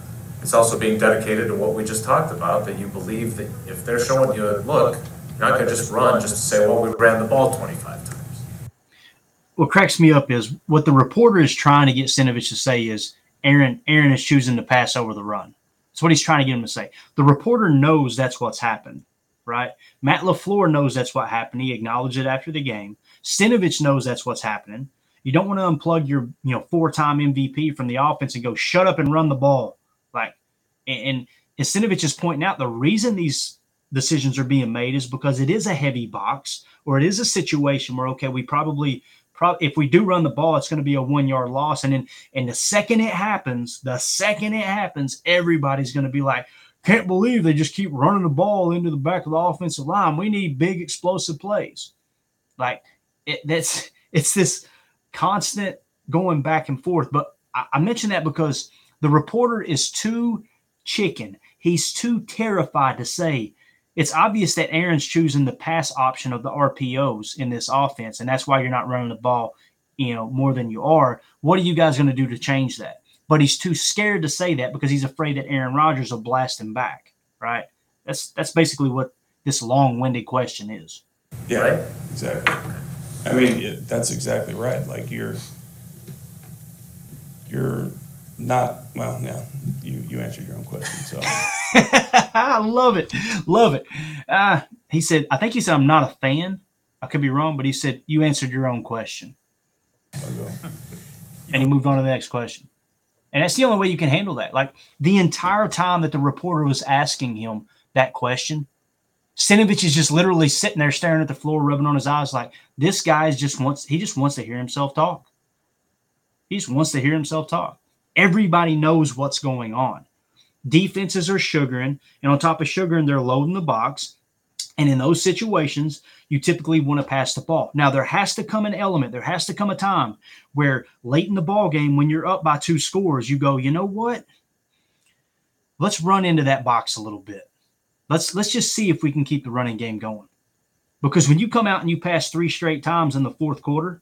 it's also being dedicated to what we just talked about, that you believe that if they're showing you a look, you're not gonna just run just to say, well, we ran the ball twenty-five times. what cracks me up is what the reporter is trying to get Stenavich to say is Aaron Aaron is choosing to pass over the run. That's what he's trying to get him to say. The reporter knows that's what's happened, right? Matt LaFleur knows that's what happened. He acknowledged it after the game. Stenavich knows that's what's happening. You don't want to unplug your, you know, four-time MVP from the offense and go shut up and run the ball. Like, and, and is pointing out the reason these decisions are being made is because it is a heavy box or it is a situation where okay, we probably Pro- if we do run the ball, it's going to be a one yard loss. And then, and the second it happens, the second it happens, everybody's going to be like, can't believe they just keep running the ball into the back of the offensive line. We need big explosive plays. Like it, that's it's this constant going back and forth. But I, I mention that because the reporter is too chicken. He's too terrified to say, it's obvious that Aaron's choosing the pass option of the RPOs in this offense, and that's why you're not running the ball, you know, more than you are. What are you guys going to do to change that? But he's too scared to say that because he's afraid that Aaron Rodgers will blast him back. Right? That's that's basically what this long-winded question is. Yeah, exactly. I mean, that's exactly right. Like you're, you're not. Well, yeah, you you answered your own question. So *laughs* I love it, love it. Uh, he said, I think he said I'm not a fan. I could be wrong, but he said you answered your own question, and he moved on to the next question. And that's the only way you can handle that. Like the entire time that the reporter was asking him that question, Stenavich is just literally sitting there staring at the floor, rubbing on his eyes, like this guy just wants he just wants to hear himself talk. He just wants to hear himself talk. Everybody knows what's going on. Defenses are sugaring, and on top of sugaring, they're loading the box. And in those situations, you typically want to pass the ball. Now, there has to come an element, there has to come a time where late in the ball game, when you're up by two scores, you go, you know what? Let's run into that box a little bit. Let's let's just see if we can keep the running game going. Because when you come out and you pass three straight times in the fourth quarter,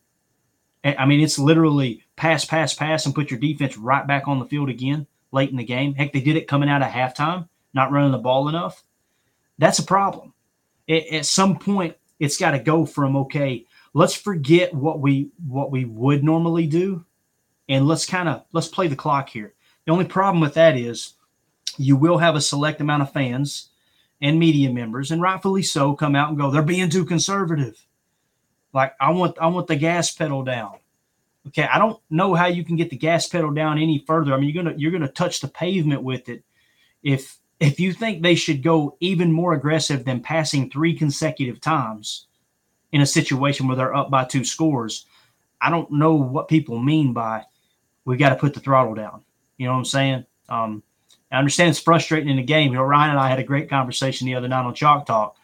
I mean, it's literally pass, pass, pass, and put your defense right back on the field again late in the game. Heck, they did it coming out of halftime, not running the ball enough. That's a problem. It, at some point, it's got to go from okay, let's forget what we what we would normally do, and let's kind of let's play the clock here. The only problem with that is you will have a select amount of fans and media members, and rightfully so, come out and go, they're being too conservative. Like I want I want the gas pedal down. Okay, I don't know how you can get the gas pedal down any further. I mean, you're gonna you're gonna touch the pavement with it. If if you think they should go even more aggressive than passing three consecutive times in a situation where they're up by two scores, I don't know what people mean by we got to put the throttle down. You know what I'm saying? Um, I understand it's frustrating in the game. You know, Ryan and I had a great conversation the other night on Chalk Talk.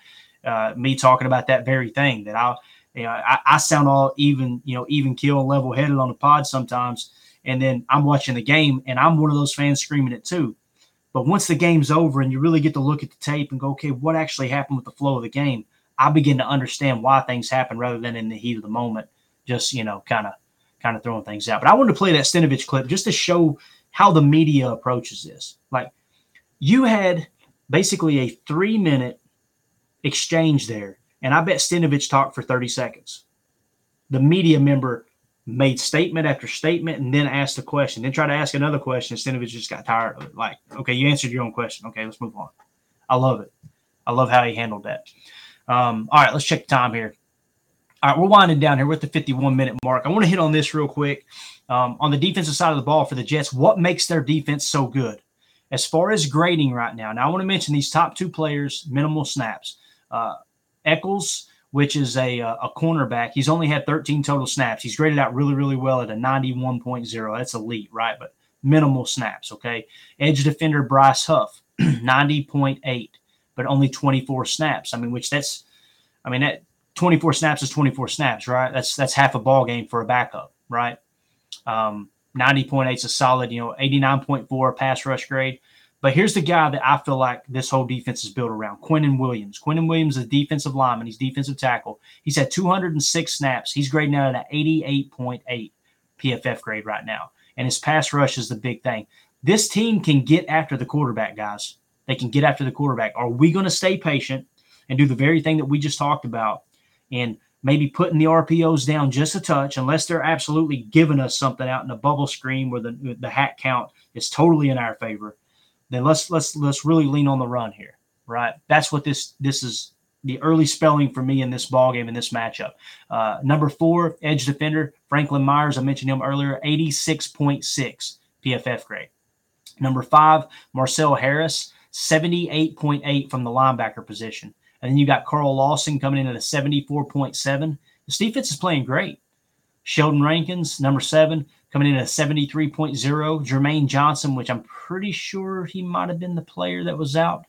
Uh, me talking about that very thing that I, you know, I, I sound all even, you know, even kill, level headed on the pod sometimes, and then I'm watching the game and I'm one of those fans screaming it too. But once the game's over and you really get to look at the tape and go, okay, what actually happened with the flow of the game? I begin to understand why things happen rather than in the heat of the moment, just you know, kind of kind of throwing things out. But I wanted to play that Stenavich clip just to show how the media approaches this. Like you had basically a three minute exchange there, and I bet Stenavich talked for 30 seconds. The media member made statement after statement and then asked a question, then tried to ask another question. Stenavich just got tired of it. Like, okay, you answered your own question. Okay, let's move on. I love it. I love how he handled that. Um, all right, let's check the time here. All right, we're winding down here with the 51 minute mark. I want to hit on this real quick. Um, on the defensive side of the ball for the Jets, what makes their defense so good? As far as grading right now, now I want to mention these top two players, minimal snaps. Uh, Echols, which is a, uh, a cornerback, he's only had 13 total snaps. He's graded out really, really well at a 91.0. That's elite, right? But minimal snaps, okay? Edge defender Bryce Huff, *clears throat* 90.8, but only 24 snaps. I mean, which that's, I mean, that 24 snaps is 24 snaps, right? That's that's half a ball game for a backup, right? Um, 90.8 is a solid, you know, 89.4 pass rush grade. But here's the guy that I feel like this whole defense is built around Quinnen Williams. Quinnen Williams is a defensive lineman. He's defensive tackle. He's had 206 snaps. He's grading out at an 88.8 PFF grade right now. And his pass rush is the big thing. This team can get after the quarterback, guys. They can get after the quarterback. Are we going to stay patient and do the very thing that we just talked about and maybe putting the RPOs down just a touch, unless they're absolutely giving us something out in a bubble screen where the the hat count is totally in our favor, then let's let's let's really lean on the run here, right? That's what this this is the early spelling for me in this ball game in this matchup. Uh, number four, edge defender Franklin Myers. I mentioned him earlier, eighty six point six PFF grade. Number five, Marcell Harris, seventy eight point eight from the linebacker position. And then you got Carl Lawson coming in at a 74.7. This defense is playing great. Sheldon Rankins, number seven, coming in at a 73.0. Jermaine Johnson, which I'm pretty sure he might have been the player that was out.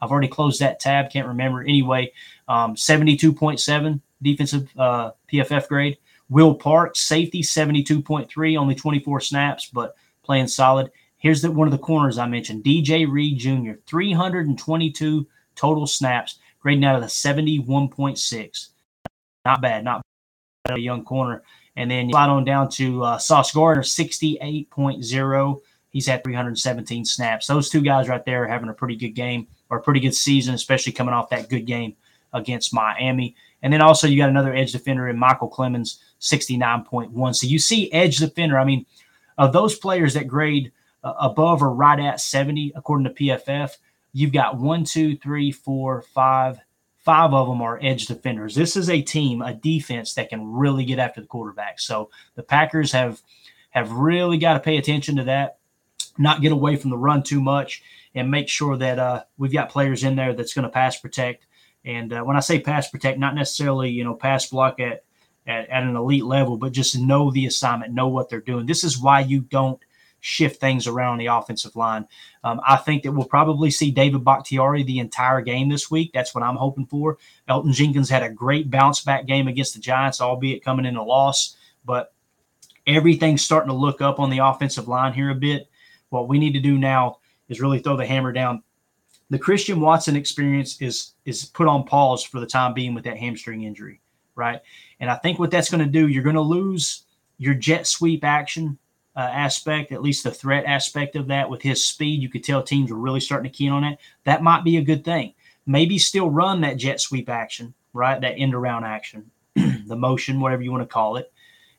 I've already closed that tab, can't remember. Anyway, um, 72.7 defensive uh, PFF grade. Will Parks, safety, 72.3, only 24 snaps, but playing solid. Here's the, one of the corners I mentioned DJ Reed Jr., 322 total snaps grading out of the 71.6. Not bad, not a young corner. And then you slide on down to uh, Sauce Gardner, 68.0. He's had 317 snaps. Those two guys right there are having a pretty good game or a pretty good season, especially coming off that good game against Miami. And then also you got another edge defender in Micheal Clemons, 69.1. So you see edge defender. I mean, of those players that grade uh, above or right at 70, according to PFF, You've got one, two, three, four, five. Five of them are edge defenders. This is a team, a defense that can really get after the quarterback. So the Packers have have really got to pay attention to that, not get away from the run too much, and make sure that uh, we've got players in there that's going to pass protect. And uh, when I say pass protect, not necessarily you know pass block at, at at an elite level, but just know the assignment, know what they're doing. This is why you don't shift things around the offensive line. Um, I think that we'll probably see David Bakhtiari the entire game this week. That's what I'm hoping for. Elgton Jenkins had a great bounce back game against the Giants, albeit coming in a loss, but everything's starting to look up on the offensive line here a bit. What we need to do now is really throw the hammer down. The Christian Watson experience is is put on pause for the time being with that hamstring injury, right? And I think what that's going to do, you're going to lose your jet sweep action uh, aspect, at least the threat aspect of that with his speed. You could tell teams were really starting to key in on it. That might be a good thing. Maybe still run that jet sweep action, right? That end around action, *clears throat* the motion, whatever you want to call it,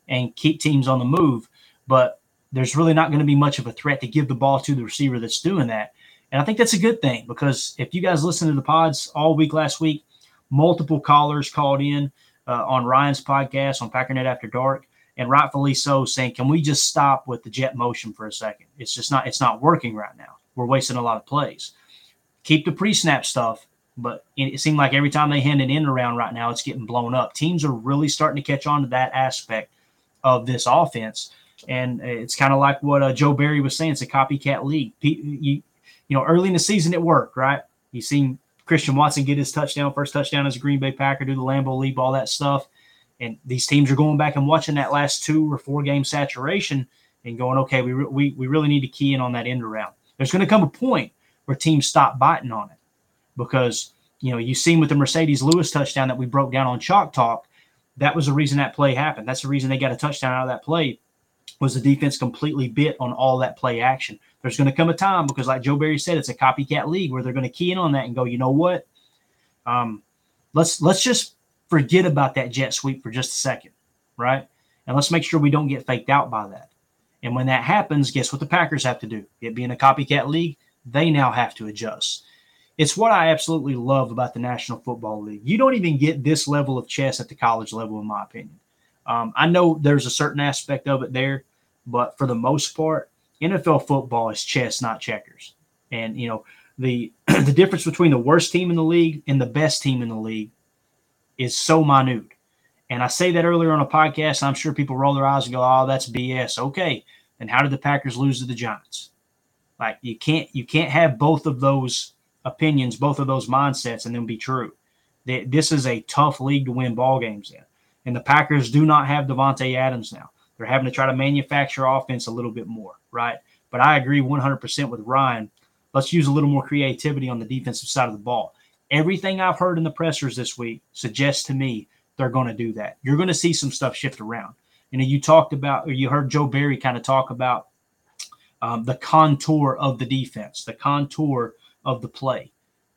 and keep teams on the move. But there's really not going to be much of a threat to give the ball to the receiver that's doing that. And I think that's a good thing because if you guys listen to the pods all week last week, multiple callers called in uh, on Ryan's podcast on Packernet After Dark and rightfully so, saying, "Can we just stop with the jet motion for a second? It's just not it's not working right now. We're wasting a lot of plays. Keep the pre-snap stuff." But it seemed like every time they hand it in around right now, it's getting blown up. Teams are really starting to catch on to that aspect of this offense, and it's kind of like what uh, Joe Barry was saying. It's a copycat league. You, you know, early in the season it worked, right? You seen Christian Watson get his touchdown, first touchdown as a Green Bay Packer, do the Lambeau leap, all that stuff. And these teams are going back and watching that last two or four game saturation and going, okay, we, re- we, we really need to key in on that end around. There's going to come a point where teams stop biting on it because, you know, you've seen with the Marcedes Lewis touchdown that we broke down on Chalk Talk, that was the reason that play happened. That's the reason they got a touchdown out of that play was the defense completely bit on all that play action. There's going to come a time because, like Joe Barry said, it's a copycat league where they're going to key in on that and go, you know what? Um, let's let's just forget about that jet sweep for just a second, right? And let's make sure we don't get faked out by that. And when that happens, guess what the Packers have to do? It being a copycat league, they now have to adjust. It's what I absolutely love about the National Football League. You don't even get this level of chess at the college level, in my opinion. Um, I know there's a certain aspect of it there, but for the most part, NFL football is chess, not checkers. And you know the *clears throat* the difference between the worst team in the league and the best team in the league is so minute. And I say that earlier on a podcast. I'm sure people roll their eyes and go, "Oh, that's BS." Okay, then how did the Packers lose to the Giants? Like you can't you can't have both of those opinions, both of those mindsets, and then be true. This is a tough league to win ball games in. And the Packers do not have Davante Adams now. They're having to try to manufacture offense a little bit more, right? But I agree 100% with Ryan. Let's use a little more creativity on the defensive side of the ball. Everything I've heard in the pressers this week suggests to me they're going to do that. You're going to see some stuff shift around. You know, you talked about, or you heard Joe Barry kind of talk about um, the contour of the defense, the contour of the play.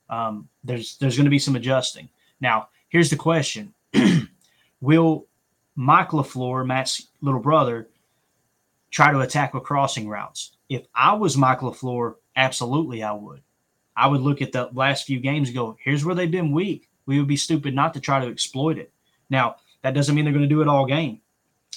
Um, there's there's going to be some adjusting. Now, here's the question: *clears throat* will Mike LaFleur, Matt's little brother, try to attack with crossing routes? If I was Mike LaFleur, absolutely I would. I would look at the last few games and go, here's where they've been weak. We would be stupid not to try to exploit it. Now, that doesn't mean they're going to do it all game.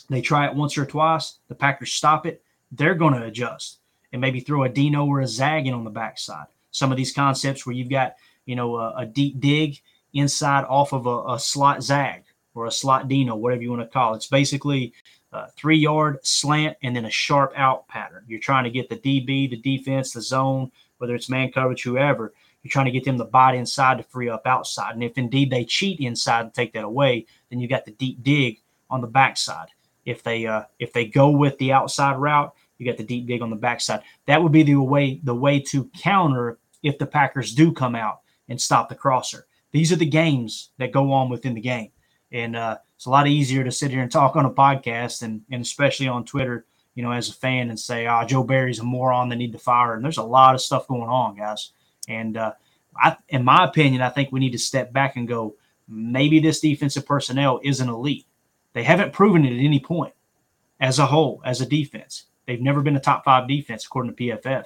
They try it once or twice, the Packers stop it, they're going to adjust and maybe throw a Dino or a Zag in on the backside. Some of these concepts where you've got, you know, a, a deep dig inside off of a, a slot Zag or a slot Dino, whatever you want to call it. It's basically a three yard slant and then a sharp out pattern. You're trying to get the DB, the defense, the zone, whether it's man coverage, whoever. You're trying to get them to bite inside to free up outside. And if indeed they cheat inside and take that away, then you got the deep dig on the backside. If they uh, if they go with the outside route, you got the deep dig on the backside. That would be the way the way to counter if the Packers do come out and stop the crosser. These are the games that go on within the game. And uh, it's a lot easier to sit here and talk on a podcast and, and especially on Twitter, you know, as a fan and say, oh, Joe Barry's a moron, they need to fire. And there's a lot of stuff going on, guys. And uh, I, in my opinion, I think we need to step back and go, maybe this defensive personnel isn't elite. They haven't proven it at any point as a whole, as a defense. They've never been a top five defense, according to PFF.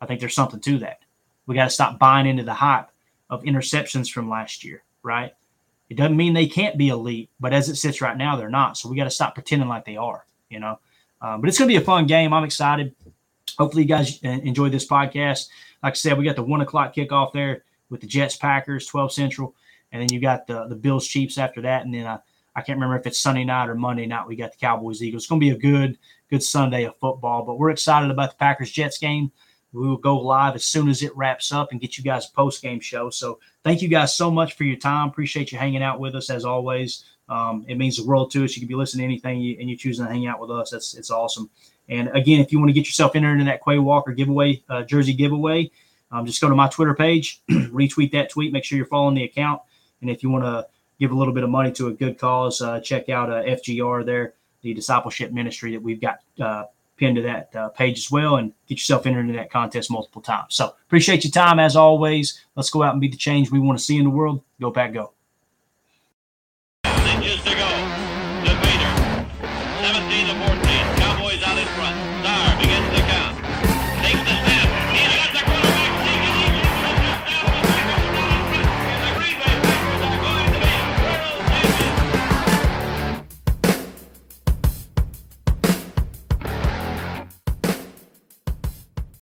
I think there's something to that. We got to stop buying into the hype of interceptions from last year, right? It doesn't mean they can't be elite, but as it sits right now, they're not. So we got to stop pretending like they are, you know. Um, but it's going to be a fun game. I'm excited. Hopefully, you guys uh, enjoy this podcast. Like I said, we got the one o'clock kickoff there with the Jets Packers, 12 Central, and then you got the the Bills Chiefs after that, and then uh, I can't remember if it's Sunday night or Monday night. We got the Cowboys Eagles. It's going to be a good good Sunday of football. But we're excited about the Packers Jets game. We will go live as soon as it wraps up and get you guys a post game show. So thank you guys so much for your time. Appreciate you hanging out with us as always. Um, it means the world to us. You can be listening to anything you, and you choose to hang out with us. That's it's awesome. And again, if you want to get yourself entered in that Quay Walker giveaway, uh, jersey giveaway, um, just go to my Twitter page, *clears throat* retweet that tweet. Make sure you're following the account. And if you want to give a little bit of money to a good cause, uh, check out uh, FGR there, the discipleship ministry that we've got uh, pinned to that uh, page as well and get yourself entered into that contest multiple times. So appreciate your time as always. Let's go out and be the change we want to see in the world. Go Pack Go.